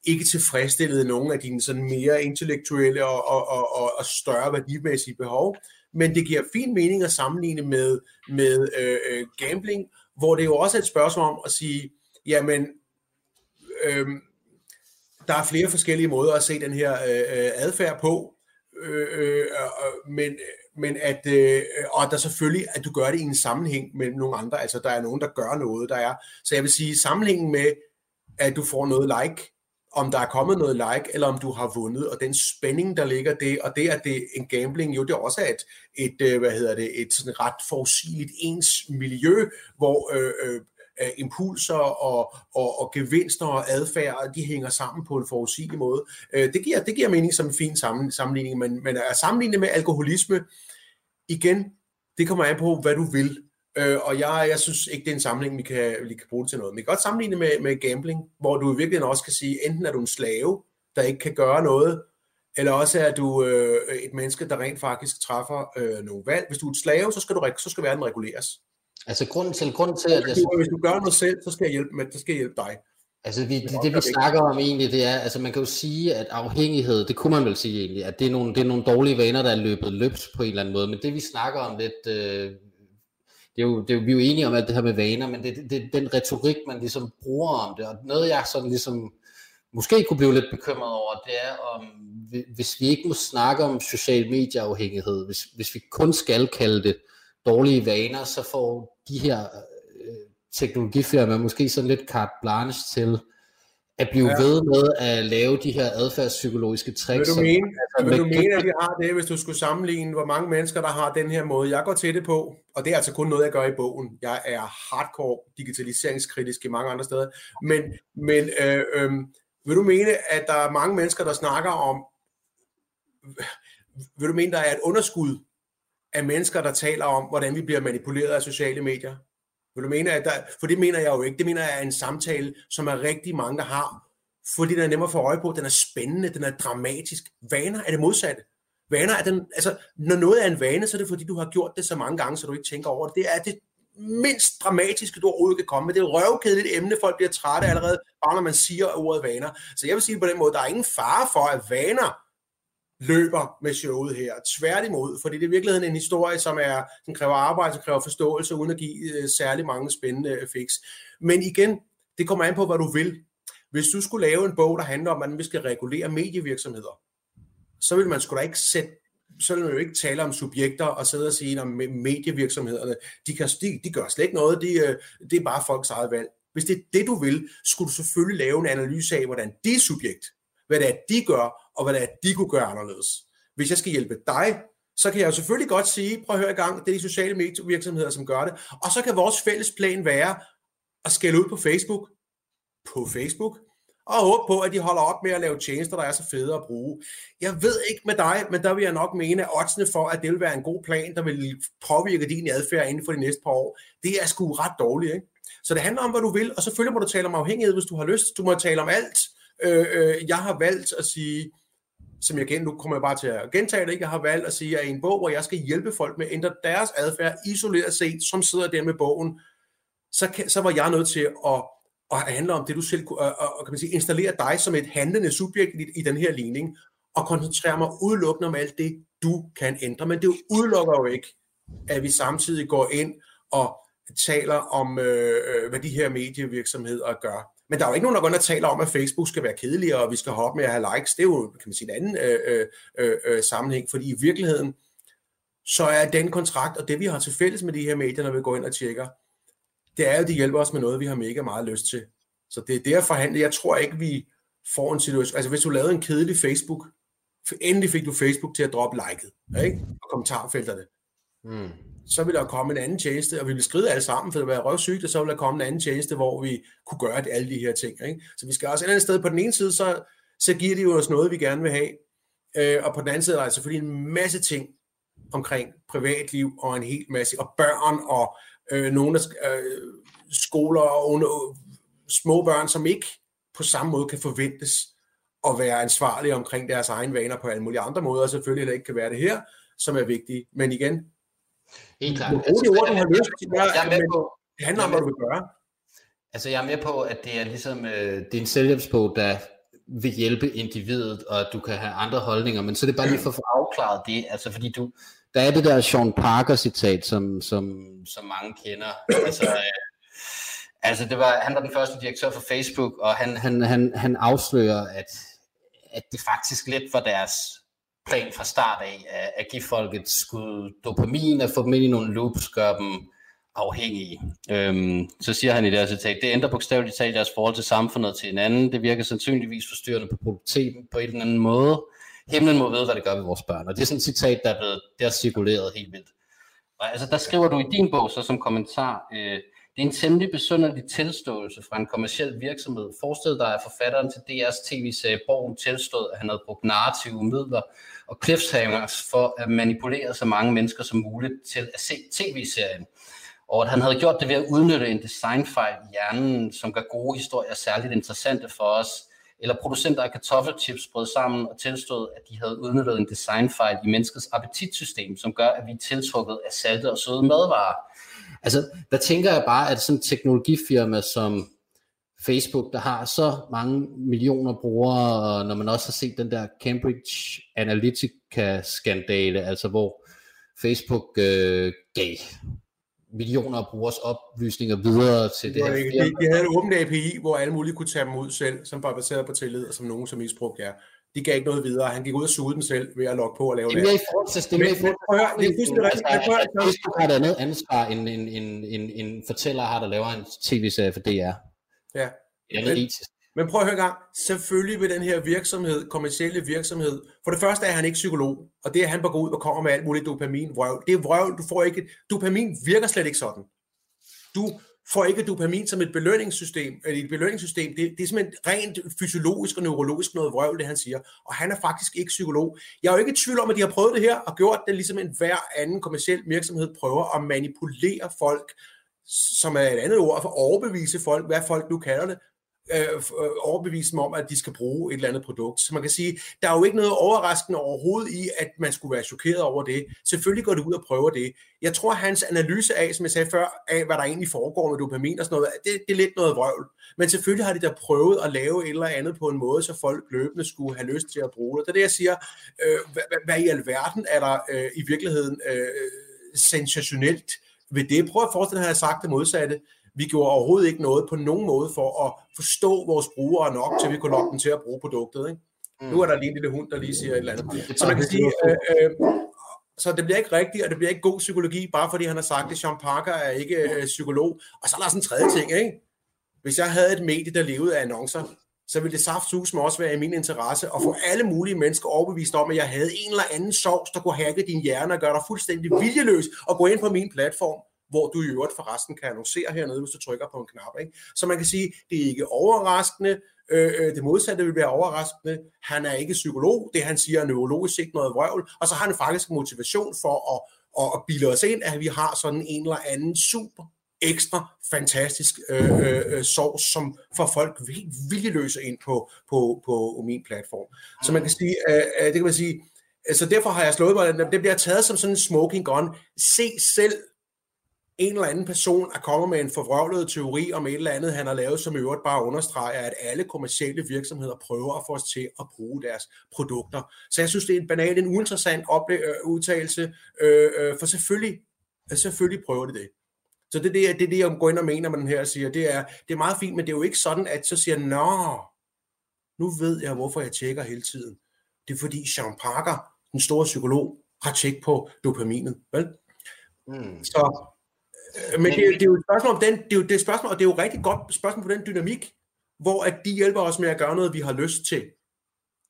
ikke tilfredsstillede nogen af dine sådan mere intellektuelle og, og, og, og større værdimæssige behov. Men det giver fin mening at sammenligne med, med øh, øh gambling, hvor det jo også er et spørgsmål om at sige, jamen, øh, der er flere forskellige måder at se den her øh, øh adfærd på, øh, øh, men, men at, øh, og at der selvfølgelig, at du gør det i en sammenhæng med nogle andre, altså der er nogen, der gør noget, der er, så jeg vil sige, sammenhængen med, at du får noget like, om der er kommet noget like, eller om du har vundet, og den spænding, der ligger det, og det, at det er en gambling, jo, det er også et, et øh, hvad hedder det, et sådan ret forudsigeligt ens miljø, hvor øh, øh, øh, impulser og, og, og gevinster og adfærd, de hænger sammen på en forudsigelig måde. Øh, det, giver, det giver mening som en fin sammenligning, men, men at sammenligne med alkoholisme, igen, det kommer an på, hvad du vil. Øh, og jeg, jeg synes ikke, det er en sammenligning, vi kan, vi kan bruge til noget. Men vi kan godt sammenligne med, med gambling, hvor du i virkeligheden også kan sige, enten er du en slave, der ikke kan gøre noget, eller også er du øh, et menneske, der rent faktisk træffer øh, nogle valg. Hvis du er et slave, så skal, du, så skal verden reguleres. Altså grunden til, grunden til at... Hvis du, hvis du gør noget selv, så skal jeg hjælpe, med, så skal jeg hjælpe dig. Altså vi, det, det vi snakker om egentlig, det er, altså man kan jo sige, at afhængighed, det kunne man vel sige egentlig, at det er nogle, det er nogle dårlige vaner, der er løbet løbs på en eller anden måde, men det vi snakker om lidt, øh, det er, jo, det er jo, vi er jo enige om alt det her med vaner, men det, det, det den retorik, man ligesom bruger om det, og noget jeg sådan ligesom måske kunne blive lidt bekymret over, det er om, hvis vi ikke må snakke om social medieafhængighed, hvis, hvis vi kun skal kalde det dårlige vaner, så får de her øh, teknologifirmaer måske sådan lidt carte blanche til at blive ja. ved med at lave de her adfærdspsykologiske tricks. Vil du mene, altså, vil du mene at vi har det, hvis du skulle sammenligne, hvor mange mennesker, der har den her måde, jeg går til det på, og det er altså kun noget, jeg gør i bogen. Jeg er hardcore digitaliseringskritisk i mange andre steder. Men, men øh, øh, vil du mene, at der er mange mennesker, der snakker om, vil du mene, der er et underskud af mennesker, der taler om, hvordan vi bliver manipuleret af sociale medier? Vil du mene, at der, for det mener jeg jo ikke. Det mener jeg er en samtale, som er rigtig mange, der har. Fordi den er nemmere at få øje på. Den er spændende, den er dramatisk. Vaner er det modsatte. Vaner er den, altså, når noget er en vane, så er det fordi, du har gjort det så mange gange, så du ikke tænker over det. Det er det mindst dramatiske, du overhovedet kan komme med. Det er et røvkedeligt emne, folk bliver trætte allerede, bare når man siger ordet vaner. Så jeg vil sige på den måde, der er ingen fare for, at vaner løber med showet her. Tværtimod, fordi det er i virkeligheden en historie, som, er, som kræver arbejde, som kræver forståelse, uden at give øh, særlig mange spændende øh, fix. Men igen, det kommer an på, hvad du vil. Hvis du skulle lave en bog, der handler om, hvordan vi skal regulere medievirksomheder, så vil man sgu da ikke sætte så vil man jo ikke tale om subjekter og sidde og sige, at medievirksomhederne, de, kan, de, de gør slet ikke noget, de, øh, det er bare folks eget valg. Hvis det er det, du vil, skulle du selvfølgelig lave en analyse af, hvordan de subjekt, hvad det er, de gør, og hvad det er, de kunne gøre anderledes. Hvis jeg skal hjælpe dig, så kan jeg jo selvfølgelig godt sige, prøv at høre i gang, det er de sociale medievirksomheder, som gør det. Og så kan vores fælles plan være at skælde ud på Facebook, på Facebook, og håbe på, at de holder op med at lave tjenester, der er så fede at bruge. Jeg ved ikke med dig, men der vil jeg nok mene, at oddsene for, at det vil være en god plan, der vil påvirke din adfærd inden for de næste par år, det er sgu ret dårligt. Ikke? Så det handler om, hvad du vil, og selvfølgelig må du tale om afhængighed, hvis du har lyst. Du må tale om alt. Øh, øh, jeg har valgt at sige, som jeg igen, nu kommer jeg bare til at gentage det, ikke? jeg har valgt at sige, at i en bog, hvor jeg skal hjælpe folk med at ændre deres adfærd isoleret set, som sidder der med bogen, så, kan, så var jeg nødt til at, at handle om det, du selv kunne, og, og kan man sige, installere dig som et handlende subjekt i, i den her ligning, og koncentrere mig udelukkende om alt det, du kan ændre. Men det udelukker jo ikke, at vi samtidig går ind og taler om, øh, øh hvad de her medievirksomheder gør. Men der er jo ikke nogen, der går ind og taler om, at Facebook skal være kedelig, og vi skal hoppe med at have likes. Det er jo, kan man sige, en anden øh, øh, øh, øh, sammenhæng, fordi i virkeligheden, så er den kontrakt, og det vi har til fælles med de her medier, når vi går ind og tjekker, det er jo, de hjælper os med noget, vi har mega meget lyst til. Så det er det at forhandle. Jeg tror ikke, vi får en situation. Altså hvis du lavede en kedelig Facebook, endelig fik du Facebook til at droppe liket, ikke? og kommentarfelterne. Mm så ville der komme en anden tjeneste, og vi vil skride alle sammen, for det ville være røvsygt, og så vil der komme en anden tjeneste, hvor vi kunne gøre alle de her ting. Ikke? Så vi skal også et andet sted. På den ene side, så, så giver det jo os noget, vi gerne vil have, øh, og på den anden side er der selvfølgelig en masse ting omkring privatliv, og en hel masse, og børn, og øh, nogle af øh, skoler, og under, små børn, som ikke på samme måde kan forventes at være ansvarlige omkring deres egen vaner på alle mulige andre måder, selvfølgelig heller ikke kan være det her, som er vigtigt. Men igen, Helt klart. Altså, det ord, du har lyst til, jeg er med på, det handler om, hvad du vil gøre. Altså, jeg er med på, at det er ligesom, øh, det er en selvhjælpsbog, der vil hjælpe individet, og at du kan have andre holdninger, men så er det bare lige for at få afklaret det, altså fordi du, der er det der Sean Parker citat, som, som, som mange kender, altså, øh, altså det var, han var den første direktør for Facebook, og han, han, han, han afslører, at, at det faktisk lidt var deres plan fra start af, at, at give folk et skud dopamin, at få dem ind i nogle loops, gøre dem afhængige. Øhm, så siger han i det citat, det ændrer bogstaveligt talt deres forhold til samfundet til en anden. Det virker sandsynligvis forstyrrende på produktiviteten på en eller anden måde. Himlen må vide, hvad det gør ved vores børn. Og det er sådan et citat, der er blevet der er cirkuleret helt vildt. Og altså, der skriver du i din bog så som kommentar, øh, det er en temmelig besynderlig tilståelse fra en kommersiel virksomhed. Forestil dig, at forfatteren til DR's tv-serie Borgen tilstod, at han havde brugt narrative midler og cliffhangers for at manipulere så mange mennesker som muligt til at se tv-serien. Og at han havde gjort det ved at udnytte en designfejl i hjernen, som gør gode historier særligt interessante for os, eller producenter af kartoffelchips brød sammen og tilstod, at de havde udnyttet en designfejl i menneskets appetitsystem, som gør, at vi er tiltrukket af salte og søde madvarer. Altså, der tænker jeg bare, at sådan en teknologifirma som Facebook, der har så mange millioner brugere, og når man også har set den der Cambridge Analytica-skandale, altså hvor Facebook øh, gav millioner af brugers oplysninger videre til det, det her firma. De, de havde en åben API, hvor alle mulige kunne tage dem ud selv, som var baseret på tillid, og som nogen som misbrugte jer. De gav ikke noget videre. Han gik ud og suge den selv ved at logge på og lave det. Det er i forhold til det. Men, men, prøv, det er fuldstændig rigtigt. Facebook har et andet ansvar, end en, en, en, en fortæller har, der laver en tv-serie for DR. Ja. Det er etisk. Men prøv at høre gang. Selvfølgelig vil den her virksomhed, kommersielle virksomhed, for det første er han ikke psykolog, og det er, at han bare går ud og kommer med alt muligt dopamin, vrøvl. Det er vrøvl, du får ikke, dopamin virker slet ikke sådan. Du får ikke dopamin som et belønningssystem. Øh, et belønningssystem, det, det er simpelthen rent fysiologisk og neurologisk noget vrøvl, det han siger. Og han er faktisk ikke psykolog. Jeg er jo ikke i tvivl om, at de har prøvet det her og gjort det, ligesom en hver anden kommersiel virksomhed prøver at manipulere folk, som er et andet ord, for at overbevise folk, hvad folk nu kalder det, Øh, øh overbevise dem om, at de skal bruge et eller andet produkt. Så man kan sige, der er jo ikke noget overraskende overhovedet i, at man skulle være chokeret over det. Selvfølgelig går det ud og prøver det. Jeg tror, hans analyse af, som jeg sagde før, af hvad der egentlig foregår med dopamin og sådan noget, det, det er lidt noget vrøvl. Men selvfølgelig har de da prøvet at lave et eller andet på en måde, så folk løbende skulle have lyst til at bruge det. Det er det, jeg siger. Øh, hvad, hvad i alverden er der øh, i virkeligheden øh, sensationelt ved det? Prøv at forestille dig, at jeg har sagt det modsatte. Vi gjorde overhovedet ikke noget på nogen måde for at forstå vores brugere nok, til vi kunne lokke dem til at bruge produktet. Ikke? Mm. Nu er der lige en lille hund, der lige siger et eller andet. Så man kan sige, øh, øh, så det bliver ikke rigtigt, og det bliver ikke god psykologi, bare fordi han har sagt det. Sean Parker er ikke øh, psykolog. Og så er der sådan en tredje ting, ikke? Hvis jeg havde et medie, der levede af annoncer, så ville det saftsus også være i min interesse at få alle mulige mennesker overbevist om, at jeg havde en eller anden sovs, der kunne hacke din hjerne og gøre dig fuldstændig viljeløs og gå ind på min platform hvor du i øvrigt forresten kan annoncere hernede, hvis du trykker på en knap. Ikke? Så man kan sige, det er ikke overraskende, øh, øh, det modsatte vil være overraskende. Han er ikke psykolog, det han siger er neurologisk set noget vrøvl, og så har han faktisk motivation for at, at, at bilde os ind, at vi har sådan en eller anden super ekstra fantastisk øh, øh, øh sovs, som får folk helt viljeløse ind på, på, på min platform. Så man kan sige, øh, øh det kan man sige, så derfor har jeg slået mig, det bliver taget som sådan en smoking gun. Se selv en eller anden person er kommet med en forvrøvlet teori om et eller andet, han har lavet, som i øvrigt bare understreger, at alle kommersielle virksomheder prøver at få os til at bruge deres produkter. Så jeg synes, det er en banal, en uinteressant ople- øh, udtalelse, øh, øh, for selvfølgelig, selvfølgelig prøver de det. Så det er det, det, er det, jeg går ind og mener med den her og siger, det er, det er meget fint, men det er jo ikke sådan, at så siger nå, nu ved jeg, hvorfor jeg tjekker hele tiden. Det er fordi Sean Parker, den store psykolog, har tjekket på dopaminet. Vel? Mm. Så Øh, men det, det er jo et spørgsmål om den, det er jo det spørgsmål, og det er jo et rigtig godt spørgsmål på den dynamik, hvor at de hjælper os med at gøre noget, vi har lyst til.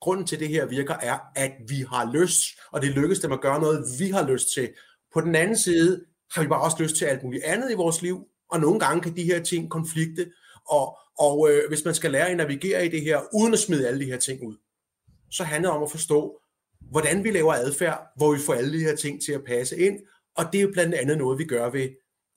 Grunden til det her virker er, at vi har lyst, og det lykkes dem at gøre noget, vi har lyst til. På den anden side har vi bare også lyst til alt muligt andet i vores liv, og nogle gange kan de her ting konflikte, og, og øh, hvis man skal lære at navigere i det her, uden at smide alle de her ting ud, så handler det om at forstå, hvordan vi laver adfærd, hvor vi får alle de her ting til at passe ind, og det er jo blandt andet noget, vi gør ved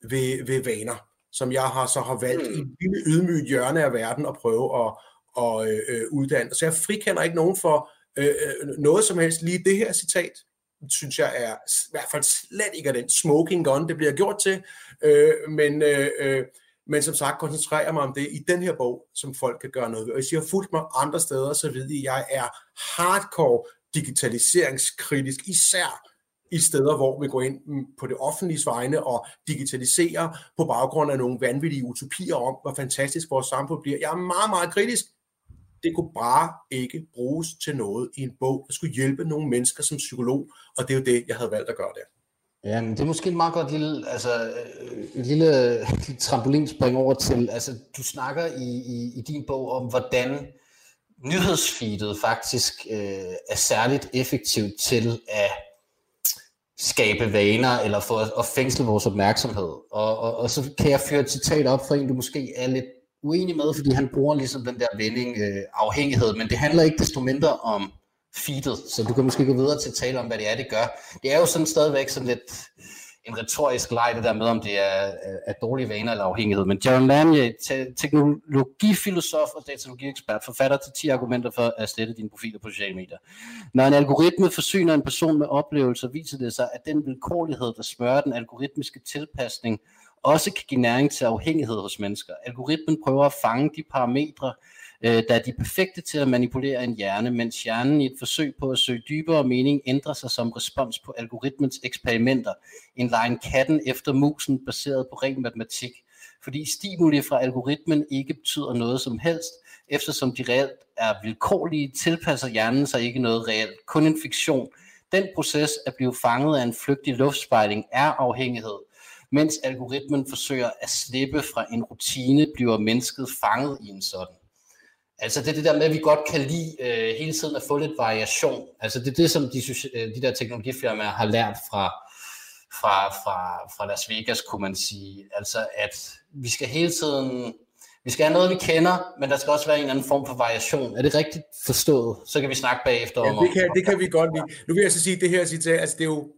ved, ved vaner, som jeg har så har valgt mm. i et lille ydmygt hjørne af verden at prøve at, at øh, uddanne. Så jeg frikender ikke nogen for øh, øh, noget som helst. Lige det her citat, synes jeg er i hvert fald slet ikke af den smoking gun, det bliver gjort til. Øh, men, øh, øh, men som sagt koncentrerer mig om det i den her bog, som folk kan gøre noget ved. Og hvis I har fulgt mig andre steder, så ved I, at jeg er hardcore digitaliseringskritisk, især i steder, hvor vi går ind på det offentlige vegne og digitaliserer på baggrund af nogle vanvittige utopier om, hvor fantastisk vores samfund bliver. Jeg er meget, meget kritisk. Det kunne bare ikke bruges til noget i en bog, der skulle hjælpe nogle mennesker som psykolog, og det er jo det, jeg havde valgt at gøre der. Ja, men det er måske en meget godt lille, altså, øh, et lille, lille trampolinspring over til, altså du snakker i, i, i din bog om, hvordan nyhedsfeedet faktisk øh, er særligt effektivt til at skabe vaner, eller for at, at fængsle vores opmærksomhed. Og, og, og så kan jeg føre et citat op for en, du måske er lidt uenig med, fordi han bruger ligesom den der vending øh, afhængighed, men det handler ikke desto mindre om feedet, så du kan måske gå videre til at tale om, hvad det er, det gør. Det er jo sådan stadigvæk sådan lidt en retorisk leg, det der med, om det er, er dårlige vaner eller afhængighed. Men Jaron Lanier, te- teknologifilosof og datalogiekspert, forfatter til 10 argumenter for at slette dine profiler på sociale medier. Når en algoritme forsyner en person med oplevelser, viser det sig, at den vilkårlighed, der smører den algoritmiske tilpasning, også kan give næring til afhængighed hos mennesker. Algoritmen prøver at fange de parametre, øh, der er de perfekte til at manipulere en hjerne, mens hjernen i et forsøg på at søge dybere mening ændrer sig som respons på algoritmens eksperimenter. En line katten efter musen baseret på ren matematik, fordi stimuli fra algoritmen ikke betyder noget som helst, eftersom de reelt er vilkårlige, tilpasser hjernen sig ikke noget reelt, kun en fiktion. Den proces at blive fanget af en flygtig luftspejling er afhængighed, mens algoritmen forsøger at slippe fra en rutine, bliver mennesket fanget i en sådan. Altså det er det der med, at vi godt kan lide øh, hele tiden at få lidt variation. Altså det er det, som de, øh, de der teknologifirmaer har lært fra, fra, fra, fra Las Vegas, kunne man sige. Altså at vi skal hele tiden, vi skal have noget, vi kender, men der skal også være en anden form for variation. Er det rigtigt forstået? Så kan vi snakke bagefter om... Ja, det kan, det kan vi godt lide. Nu vil jeg så sige, det her citat, altså det er jo,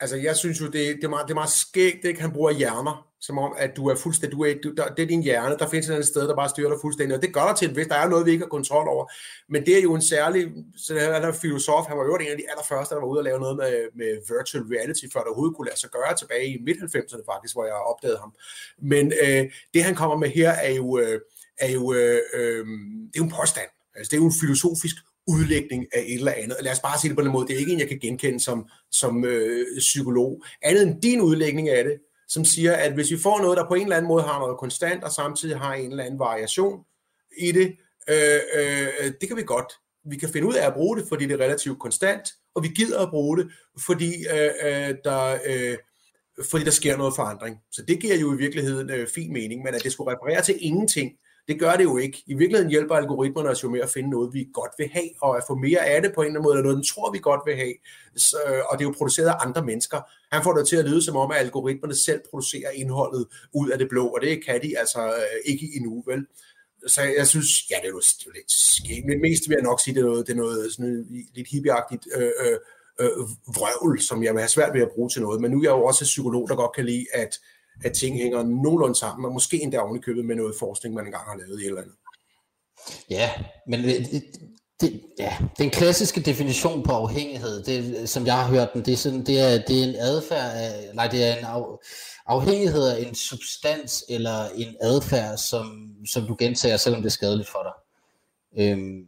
altså jeg synes jo, det, det, er, meget, det er meget skægt, ikke? han bruger hjerner som om, at du er fuldstændig, du er, du, der, det er din hjerne, der findes et andet sted, der bare styrer dig fuldstændig, og det gør der til hvis der er noget, vi ikke har kontrol over. Men det er jo en særlig, så der er der filosof, han var jo en af de allerførste, der var ude og lave noget med, med virtual reality, før der overhovedet kunne lade sig gøre tilbage i midt-90'erne faktisk, hvor jeg opdagede ham. Men øh, det han kommer med her er jo, øh, er jo, øh, øh, det er jo en påstand. Altså, det er jo en filosofisk udlægning af et eller andet. Lad os bare sige det på den måde. Det er ikke en, jeg kan genkende som, som øh, psykolog. Andet end din udlægning af det, som siger, at hvis vi får noget, der på en eller anden måde har noget konstant, og samtidig har en eller anden variation i det, øh, øh, det kan vi godt. Vi kan finde ud af at bruge det, fordi det er relativt konstant, og vi gider at bruge det, fordi, øh, øh der, øh, fordi der sker noget forandring. Så det giver jo i virkeligheden øh, fin mening, men at det skulle referere til ingenting, det gør det jo ikke. I virkeligheden hjælper algoritmerne os jo med at finde noget, vi godt vil have, og at få mere af det på en eller anden måde, eller noget, den tror, vi godt vil have. Så, og det er jo produceret af andre mennesker. Han får det til at lyde som om, at algoritmerne selv producerer indholdet ud af det blå, og det kan de altså øh, ikke endnu, vel? Så jeg synes, ja, det er jo, det er jo lidt skægt, men mest vil jeg nok sige, det er noget, det er noget sådan lidt hippieagtigt øh, øh, øh, vrøvl, som jeg vil have svært ved at bruge til noget. Men nu er jeg jo også en psykolog, der godt kan lide, at at ting hænger nogenlunde sammen, og måske endda ovenikøbet med noget forskning, man engang har lavet i eller andet. Ja, men det, det, ja, den klassiske definition på afhængighed, det, som jeg har hørt den, det er, sådan, det er, det er en adfærd, af, nej, det er en af, afhængighed af en substans eller en adfærd, som, som du gentager, selvom det er skadeligt for dig. Øhm,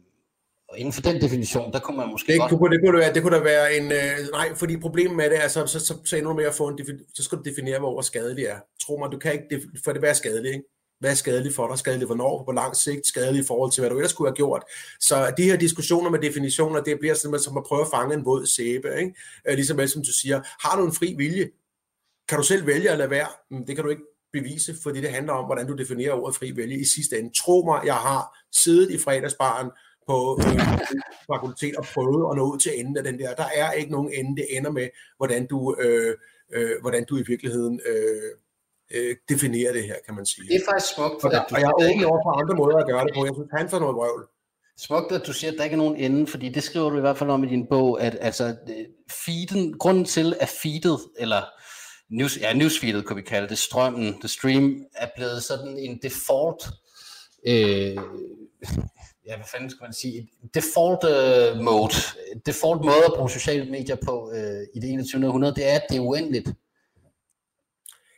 og inden for den definition, der kunne man måske det, godt... Kunne, det, kunne være, det kunne da være en... Øh, nej, fordi problemet med det er, så, så, så, så ender du med at få en... Så skal du definere, hvor skadelig er. Tro mig, du kan ikke... For det være skadeligt, ikke? Hvad er skadeligt for dig? Skadeligt hvornår? På lang sigt? Skadeligt i forhold til, hvad du ellers skulle have gjort? Så de her diskussioner med definitioner, det bliver sådan, som at prøve at fange en våd sæbe. Ikke? Øh, ligesom som du siger, har du en fri vilje? Kan du selv vælge at lade være? Det kan du ikke bevise, fordi det handler om, hvordan du definerer ordet fri vælge i sidste ende. Tro mig, jeg har siddet i fredagsbaren på øh, fakultet og prøvet at nå ud til enden af den der. Der er ikke nogen ende. Det ender med, hvordan du, øh, øh, hvordan du i virkeligheden øh, øh, definerer det her, kan man sige. Det er faktisk smukt. Og, der, og jeg er ikke over for andre måder at gøre det på. Jeg synes, han får noget vrøvl. Smukt, at du siger, at der ikke er nogen ende, fordi det skriver du i hvert fald om i din bog, at altså, feeden, grunden til, at feedet, eller news, ja, newsfeedet kunne vi kalde det, strømmen, the stream, er blevet sådan en default øh, ja, hvad fanden skal man sige, default uh, mode, default måde at bruge sociale medier på uh, i det 21. århundrede, det er, at det er uendeligt.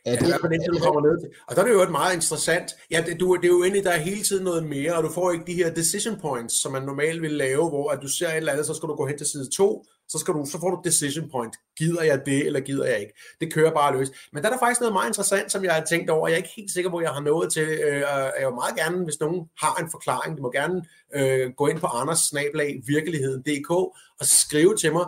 Ja, det, er det, du kommer ned til. Og der er det jo et meget interessant. Ja, det, du, det er jo egentlig, der er hele tiden noget mere, og du får ikke de her decision points, som man normalt vil lave, hvor at du ser et eller andet, så skal du gå hen til side 2, så, skal du, så får du decision point. Gider jeg det, eller gider jeg ikke? Det kører bare løs. Men der er der faktisk noget meget interessant, som jeg har tænkt over. Jeg er ikke helt sikker, hvor jeg har nået til. Øh, jeg vil meget gerne, hvis nogen har en forklaring, de må gerne øh, gå ind på Anders virkeligheden.dk og skrive til mig,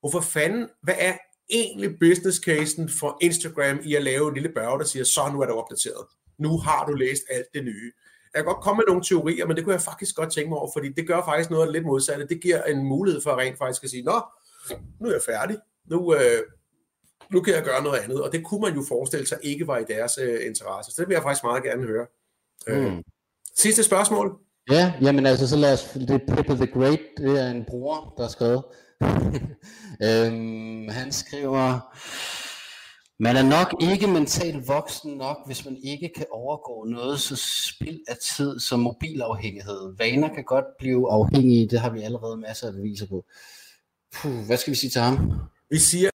hvorfor fanden, hvad er egentlig business casen for Instagram i at lave en lille børge, der siger, så nu er det opdateret. Nu har du læst alt det nye. Jeg kan godt komme med nogle teorier, men det kunne jeg faktisk godt tænke mig over, fordi det gør faktisk noget af det lidt modsatte. Det giver en mulighed for at rent faktisk at sige, nå, nu er jeg færdig. Nu, øh, nu kan jeg gøre noget andet. Og det kunne man jo forestille sig ikke var i deres øh, interesse. Så det vil jeg faktisk meget gerne høre. Øh, mm. sidste spørgsmål. Ja, jamen altså, så lad os, det er Pepe the Great, det er en bror, der har skrevet. øhm, han skriver, man er nok ikke mentalt voksen nok, hvis man ikke kan overgå noget så spild af tid som mobilafhængighed. Vaner kan godt blive afhængige, det har vi allerede masser af beviser på. Puh, hvad skal vi sige til ham? Vi siger,